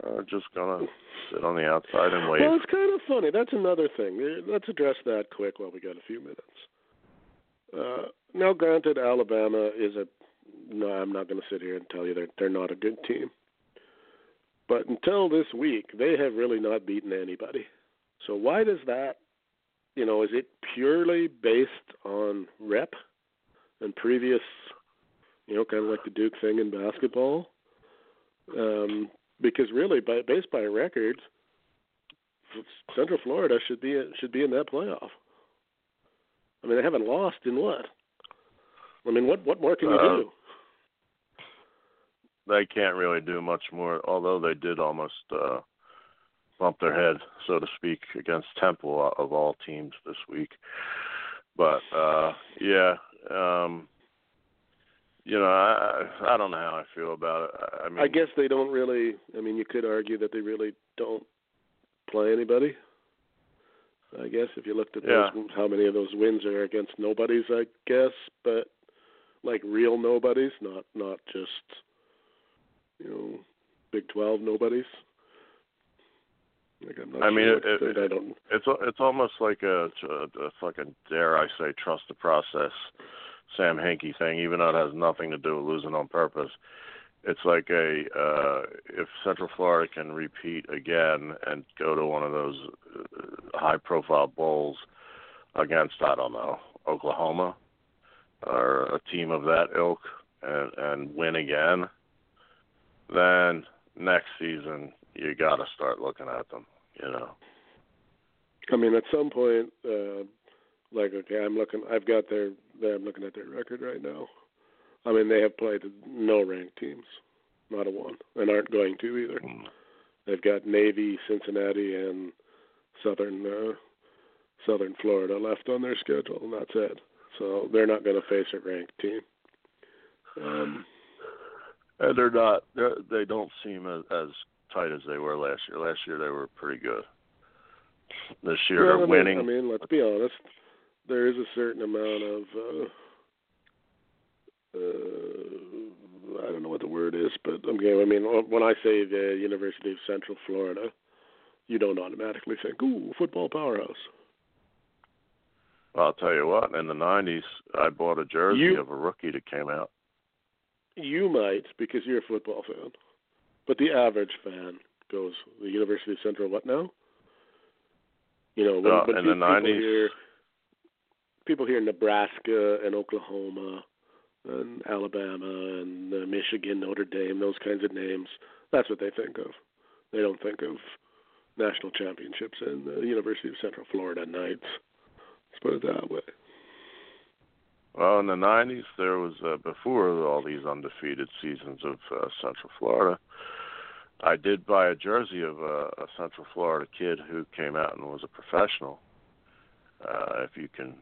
uh, just gonna sit on the outside and wait Well, it's kind of funny. That's another thing. Uh, Let's address that quick while we got a few minutes. Uh, now, granted, Alabama is a. No, I'm not going to sit here and tell you they're they're not a good team. But until this week, they have really not beaten anybody. So why does that? You know, is it purely based on rep and previous? You know, kind of like the Duke thing in basketball. Um, because really, by based by record, Central Florida should be should be in that playoff. I mean, they haven't lost in what? I mean, what what more can you Uh, do? they can't really do much more although they did almost uh bump their head so to speak against Temple of all teams this week but uh yeah um you know I I don't know how I feel about it I- I mean I guess they don't really. I mean, you could argue that they really don't play anybody. I guess if you looked at Yeah. those, how many of those wins are against nobodies, I guess, but like real nobodies, not not just you know Big Twelve nobodies. Like I'm not I mean, it- it- I don't. it's it's almost like a, a, a fucking dare I say trust the process Sam Hinkie thing, even though it has nothing to do with losing on purpose. It's like a uh, if Central Florida can repeat again and go to one of those uh, high-profile bowls against I don't know Oklahoma or a team of that ilk and and win again, then next season you got to start looking at them. You know. I mean, at some point, uh, like okay, I'm looking. I've got their. I'm looking at their record right now. I mean, they have played no ranked teams, not a one, and aren't going to either. Mm. They've got Navy, Cincinnati, and Southern uh, Southern Florida left on their schedule, and that's it. So they're not going to face a ranked team. Um, and they're not. They're, they don't seem as, as tight as they were last year. Last year they were pretty good. This year well, they're I mean, winning. I mean, let's be honest. There is a certain amount of uh, uh, I don't know what the word is, but okay. I mean, when I say the University of Central Florida, you don't automatically think, "Ooh, football powerhouse." I'll tell you what. In the '90s, I bought a jersey You- of a rookie that came out. You might because you're a football fan, but the average fan goes the University of Central. What now? You know, when, Uh, when in the people 90s. hear people hear Nebraska and Oklahoma and Alabama and uh, Michigan, Notre Dame, those kinds of names. That's what they think of. They don't think of national championships and the University of Central Florida Knights. Let's put it that way. Well, in the '90s, there was uh, before all these undefeated seasons of uh, Central Florida. I did buy a jersey of a, a Central Florida kid who came out and was a professional. Uh, if you can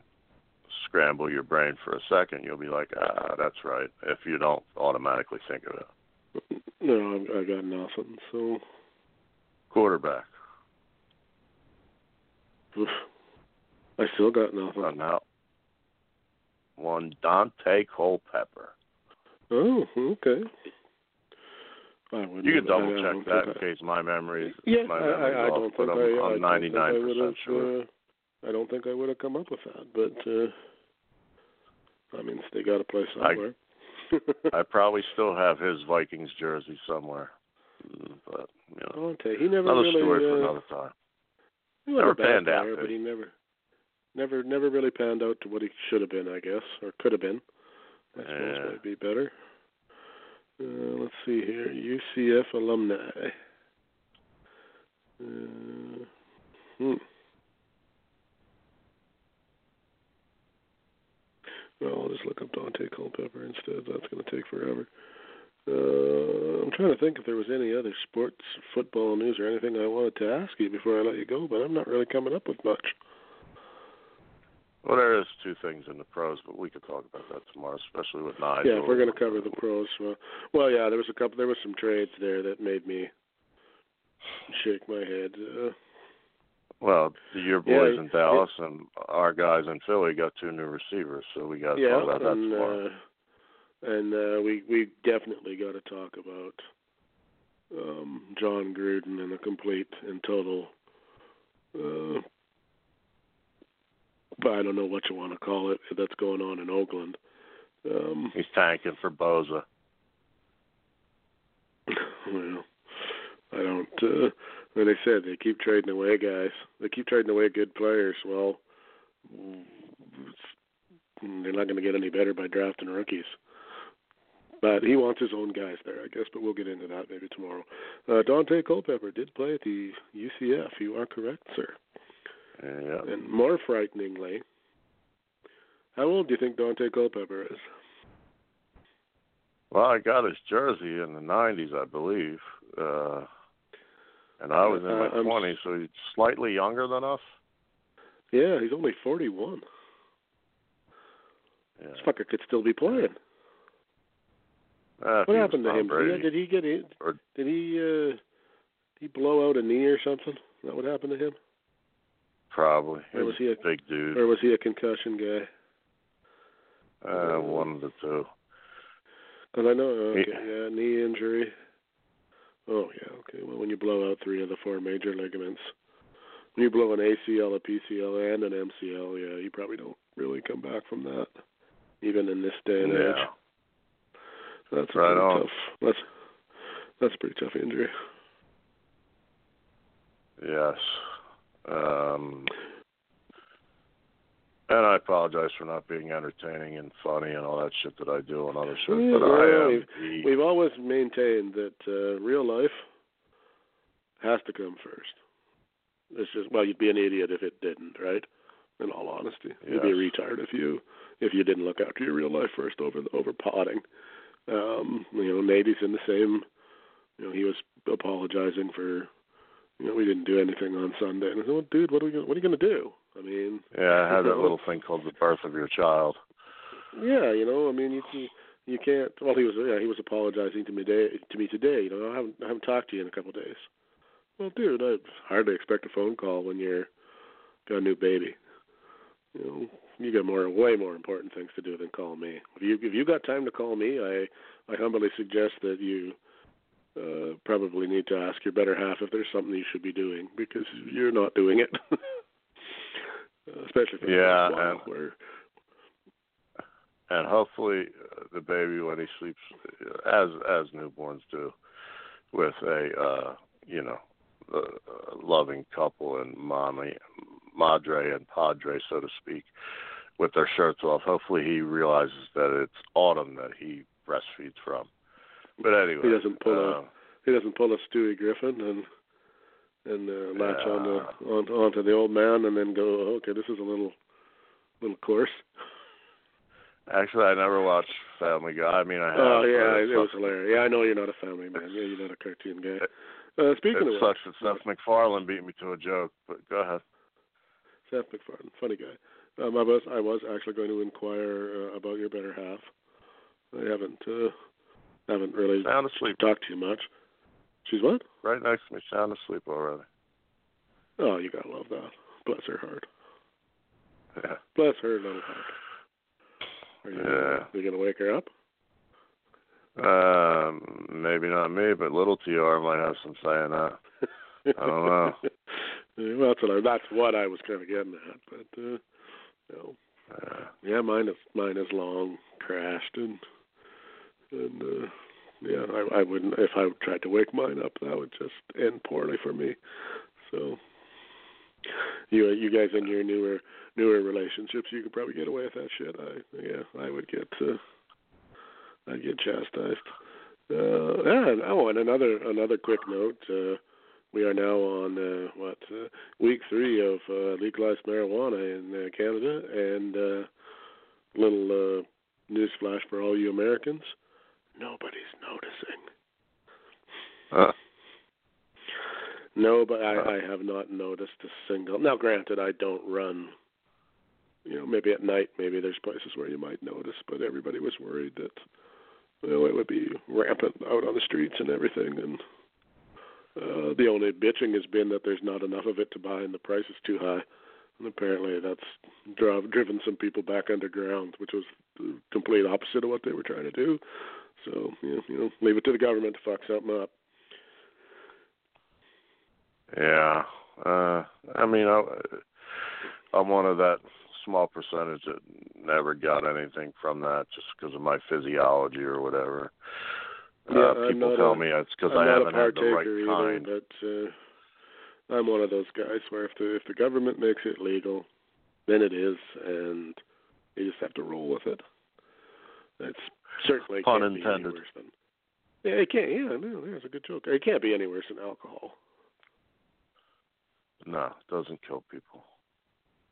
scramble your brain for a second, you'll be like, ah, that's right. If you don't automatically think of it, No, I, I got nothing. So quarterback. oof, I still got nothing. Uh, now, one Daunte Culpepper. Oh, okay. I You can double I- I check that in case my memory is Yeah, my I, memory's I, I off, but I'm, I, I I'm don't I 99 would percent have. sure. Uh, I don't think I would have come up with that, but uh, I mean, they got to play somewhere. I probably still have his Vikings jersey somewhere, Mm, but you know, Daunte, he never another really. story for uh, another time. he never a panned out, player, did but he? never, never, never really panned out to what he should have been, I guess, or could have been. I suppose Yeah. might be better. Uh, let's see here, UCF alumni. Uh, hmm. Well, I'll just look up Daunte Culpepper instead. That's going to take forever. Uh, I'm trying to think if there was any other sports, football news, or anything I wanted to ask you before I let you go, but I'm not really coming up with much. Well, there is two things in the pros, but we could talk about that tomorrow, especially with Nigel. Yeah, if we're going to cover the pros. Well, well, yeah, there was a couple. There was some trades there that made me shake my head. Uh, Well, your Yeah, boys in Dallas and our guys in Philly got two new receivers, so we got to yeah, talk about that and tomorrow. uh, and uh, we we definitely got to talk about um, Jon Gruden and the complete and total. Uh, I don't know what you want to call it. That's going on in Oakland. Um, He's tanking for Bosa. well, I don't. Uh, like I said, they keep trading away guys. They keep trading away good players. Well, they're not going to get any better by drafting rookies. But he wants his own guys there, I guess. But we'll get into that maybe tomorrow. Uh, Daunte Culpepper did play at the UCF. You are correct, sir. Yeah. And more frighteningly, how old do you think Daunte Culpepper is? Well, I got his jersey in the '90s, I believe, uh, and I was in my Uh, I'm- 20s, so he's slightly younger than us. Yeah, he's only 41. Yeah. This fucker could still be playing. Uh, What happened to him? Brady. Did he, did he get in? Or- Did he uh did he blow out a knee or something? Is that what happened to him? Probably. Or was was he a- big dude. Or was he a concussion guy? Uh, one of the two. Because I know, okay, He- yeah, knee injury. Oh yeah, okay. Well, when you blow out three of the four major ligaments, when you blow an ACL, a PCL, and an MCL, yeah, you probably don't really come back from that. even in this day and yeah. age. That's Right pretty on. tough. That's that's a pretty tough injury. Yes. Um, and I apologize for not being entertaining and funny and all that shit that I do on other shows, Yeah, but I am. we've- We've always maintained that uh, real life has to come first. It's just well, you'd be an idiot if it didn't, right? In all honesty, you'd be a retard if you if you didn't look after your real life first over over potting. Um, you know, Nady's in the same. You know, he was apologizing for. You know, we didn't do anything on Sunday, and I said, "Well, dude, what are we gonna, what are you going to do?" I mean, yeah, I had that little thing called the birth of your child. Yeah, you know, I mean, you can, you can't. Well, he was yeah, he was apologizing to me day to me today. You know, I haven't I haven't talked to you in a couple of days. Well, dude, I hardly expect a phone call when you're got a new baby. You know, you got more, way more important things to do than call me. If you if you got time to call me, I I humbly suggest that you uh probably need to ask your better half if there's something you should be doing because you're not doing it. Especially for the Yeah, while, and- where and hopefully uh, the baby when he sleeps as as newborns do with a uh you know a loving couple and mommy madre and padre so to speak with their shirts off hopefully he realizes that it's autumn that he breastfeeds from but anyway He doesn't pull a- uh, he doesn't pull a Stewie Griffin and and uh, latch Yeah. on to on onto the old man and then go, "Oh, okay, this is a little little coarse. actually i never watched family guy i mean i have Oh yeah, it was hilarious. Yeah, I know you're not a family man. Yeah, you're not a cartoon guy. Uh, speaking it of sucks that Seth MacFarlane beat me to a joke, but go ahead. Seth MacFarlane, funny guy. Um, I was I was actually going to inquire uh, about your better half. I haven't uh, haven't really Sound asleep. talked to you much. She's what? Right next to me, sound asleep already. Oh, you gotta love that. Bless her heart. Yeah. Bless her little heart. Are you, Yeah. are you gonna wake her up? Um, maybe not me, but little TR might have some say in that. I don't know. well, that's what I, that's what I was kind of getting at, but uh, no, Yeah. yeah, mine is mine is long crashed and and uh, yeah, I, I wouldn't if I tried to wake mine up, that would just end poorly for me. So you you guys in your newer newer relationships, you could probably get away with that shit. I yeah, I would get uh, I'd get chastised. Uh, and oh, and another another quick note. Uh, we are now on uh, what uh, week three of uh, legalized marijuana in uh, Canada, and uh, little uh, news flash for all you Americans: nobody's noticing. Uh, No, but I, I have not noticed a single. Now, granted, I don't run. You know, maybe at night, maybe there's places where you might notice, but everybody was worried that you know it would be rampant out on the streets and everything, and uh, the only bitching has been that there's not enough of it to buy and the price is too high. And apparently that's drive, driven some people back underground, which was the complete opposite of what they were trying to do. So, you know, you know leave it to the government to fuck something up. yeah. Uh, I mean, I, I'm one of that small percentage that never got anything from that just because of my physiology or whatever. Yeah, uh, people tell a- me it's because I haven't had the right partaker kind. either, but uh, I'm one of those guys where if the if the government makes it legal, then it is, and you just have to roll with it. It's certainly Pun can't be any intended. worse than. Yeah, it can't. Yeah, no, that's a good joke. It can't be any worse than alcohol. No, it doesn't kill people.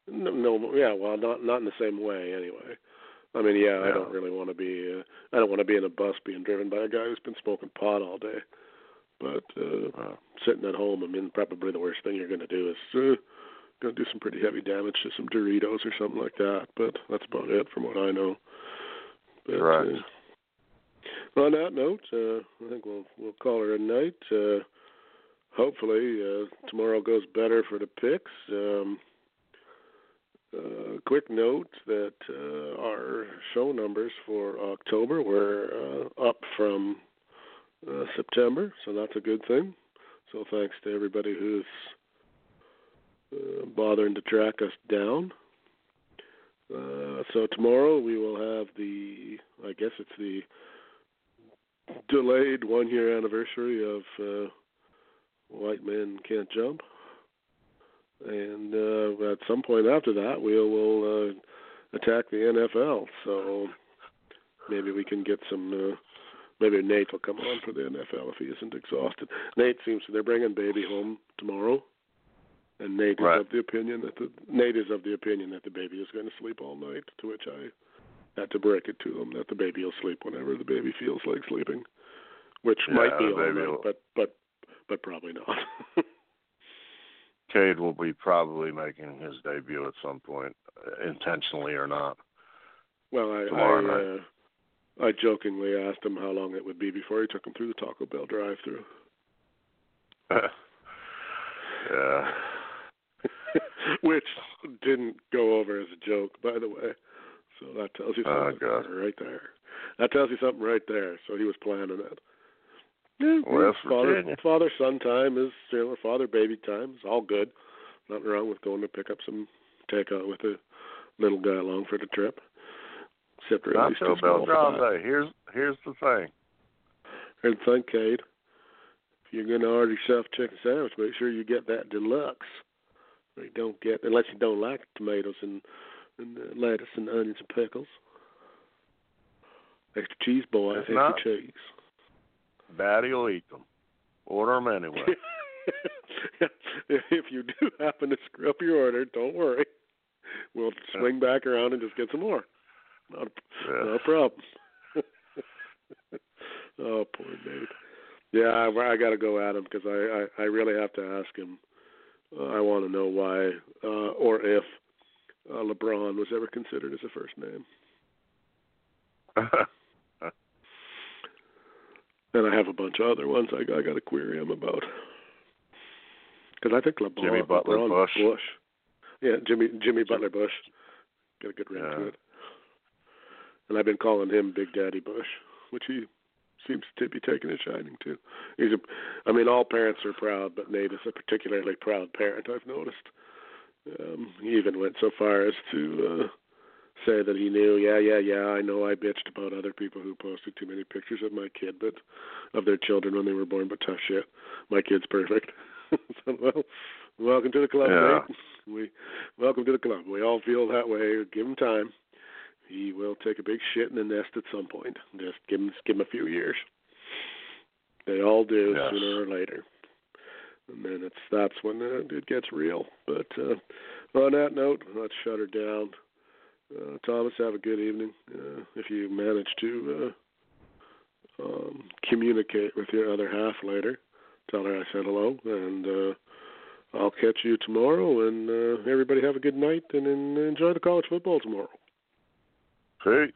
No, no, yeah, well, not not in the same way anyway. I mean, yeah, I don't really want to be. Uh, I don't want to be in a bus being driven by a guy who's been smoking pot all day. But uh, Uh, sitting at home, I mean, probably the worst thing you're going to do is uh, going to do some pretty heavy damage to some Doritos or something like that. But that's about it from what I know. But, Correct. Uh, on that note, uh, I think we'll we'll call her a night. Uh, hopefully, uh, tomorrow goes better for the picks. Um, uh, quick note that uh, our show numbers for October were uh, up from uh, September, so that's a good thing. So thanks to everybody who's uh, bothering to track us down. Uh, so tomorrow we will have the, I guess it's the delayed one year anniversary of uh, White Men Can't Jump. And uh, at some point after that, we will uh, attack the NFL. So maybe we can get some. Uh, maybe Nate will come on for the NFL if he isn't exhausted. Nate seems to. They're bringing baby home tomorrow, and Nate right. is of the opinion that the Nate is of the opinion that the baby is going to sleep all night. To which I had to break it to him that the baby will sleep whenever the baby feels like sleeping, which Yeah, might be all night, will- but but but probably not. Cade will be probably making his debut at some point, uh, intentionally or not. well, I I, uh, I jokingly asked him how long it would be before he took him through the Taco Bell drive-through. yeah. which didn't go over as a joke, by the way. So that tells you Oh, something God. right there. That tells you something right there. So he was planning it. Yeah, West father, Virginia. father son time is you know, father baby time. It's all good. Nothing wrong with going to pick up some takeout with a little guy along for the trip. Except they're at least Nacho too small that. BellGrande. Here's here's the thing. And think, Cade, if you're going to order yourself a chicken sandwich, make sure you get that deluxe. You don't get, unless you don't like tomatoes and, and uh, lettuce and onions and pickles. Extra cheese, boy. If Extra cheese. Daddy will eat them. Order them anyway. if you do happen to screw up your order, don't worry. We'll swing back around and just get some more. Not a, no problem. oh, poor Nate. Yeah, I, I got to go at him because I, I I really have to ask him. Uh, I want to know why uh, or if uh, LeBron was ever considered as a first name. And I have a bunch of other ones I, I got to query him about. Because I think LeBron, Jimmy Butler LeBron Bush. Yeah, Jimmy Jimmy Butler Bush. Got a good ring to it. And I've been calling him Big Daddy Bush, which he seems to be taking a shining to. He's a, I mean, all parents are proud, but Nate is a particularly proud parent. I've noticed. Um, he even went so far as to uh, say that he knew, yeah, yeah, yeah, I know I bitched about other people who posted too many pictures of my kid, but of their children when they were born, but tough shit. My kid's perfect. so, well, welcome to the club, Yeah. Nate. We welcome to the club. We all feel that way. Give him time. He will take a big shit in the nest at some point. Just give him give him a few years. They all do Yes. sooner or later. And then it's that's when uh, it gets real. But uh, on that note, let's shut her down. Uh, Thomas, have a good evening. Uh, if you manage to uh, um, communicate with your other half later, tell her I said hello, and uh, I'll catch you tomorrow. And uh, everybody have a good night and, and enjoy the college football tomorrow. Peace.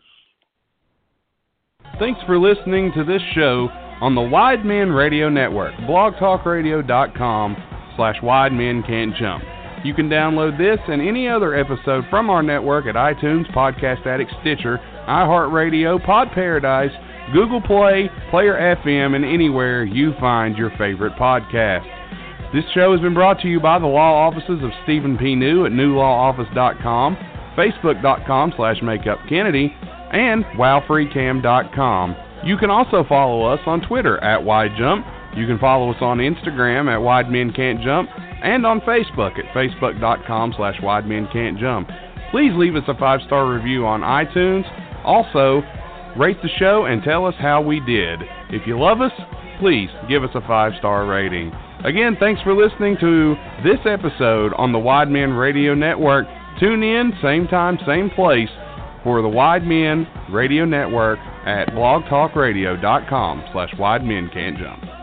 Thanks for listening to this show on the Wide Men Radio Network, blogtalkradio.com slash Wide Men Can't Jump. You can download this and any other episode from our network at iTunes, Podcast Addict, Stitcher, iHeartRadio, Pod Paradise, Google Play, Player FM, and anywhere you find your favorite podcast. This show has been brought to you by the law offices of Stephen P. New at newlawoffice.com, facebook.com slash makeupkennedy, and wowfreecam.com. You can also follow us on Twitter at WideJump. You can follow us on Instagram at Wide Men Can't Jump and on Facebook at facebook.com slash Wide. Please leave us a five-star review on iTunes. Also, rate the show and tell us how we did. If you love us, please give us a five-star rating. Again, thanks for listening to this episode on the Wide Men Radio Network. Tune in, same time, same place, for the Wide Men Radio Network at blogtalkradio.com slash Wide Men Can't Jump.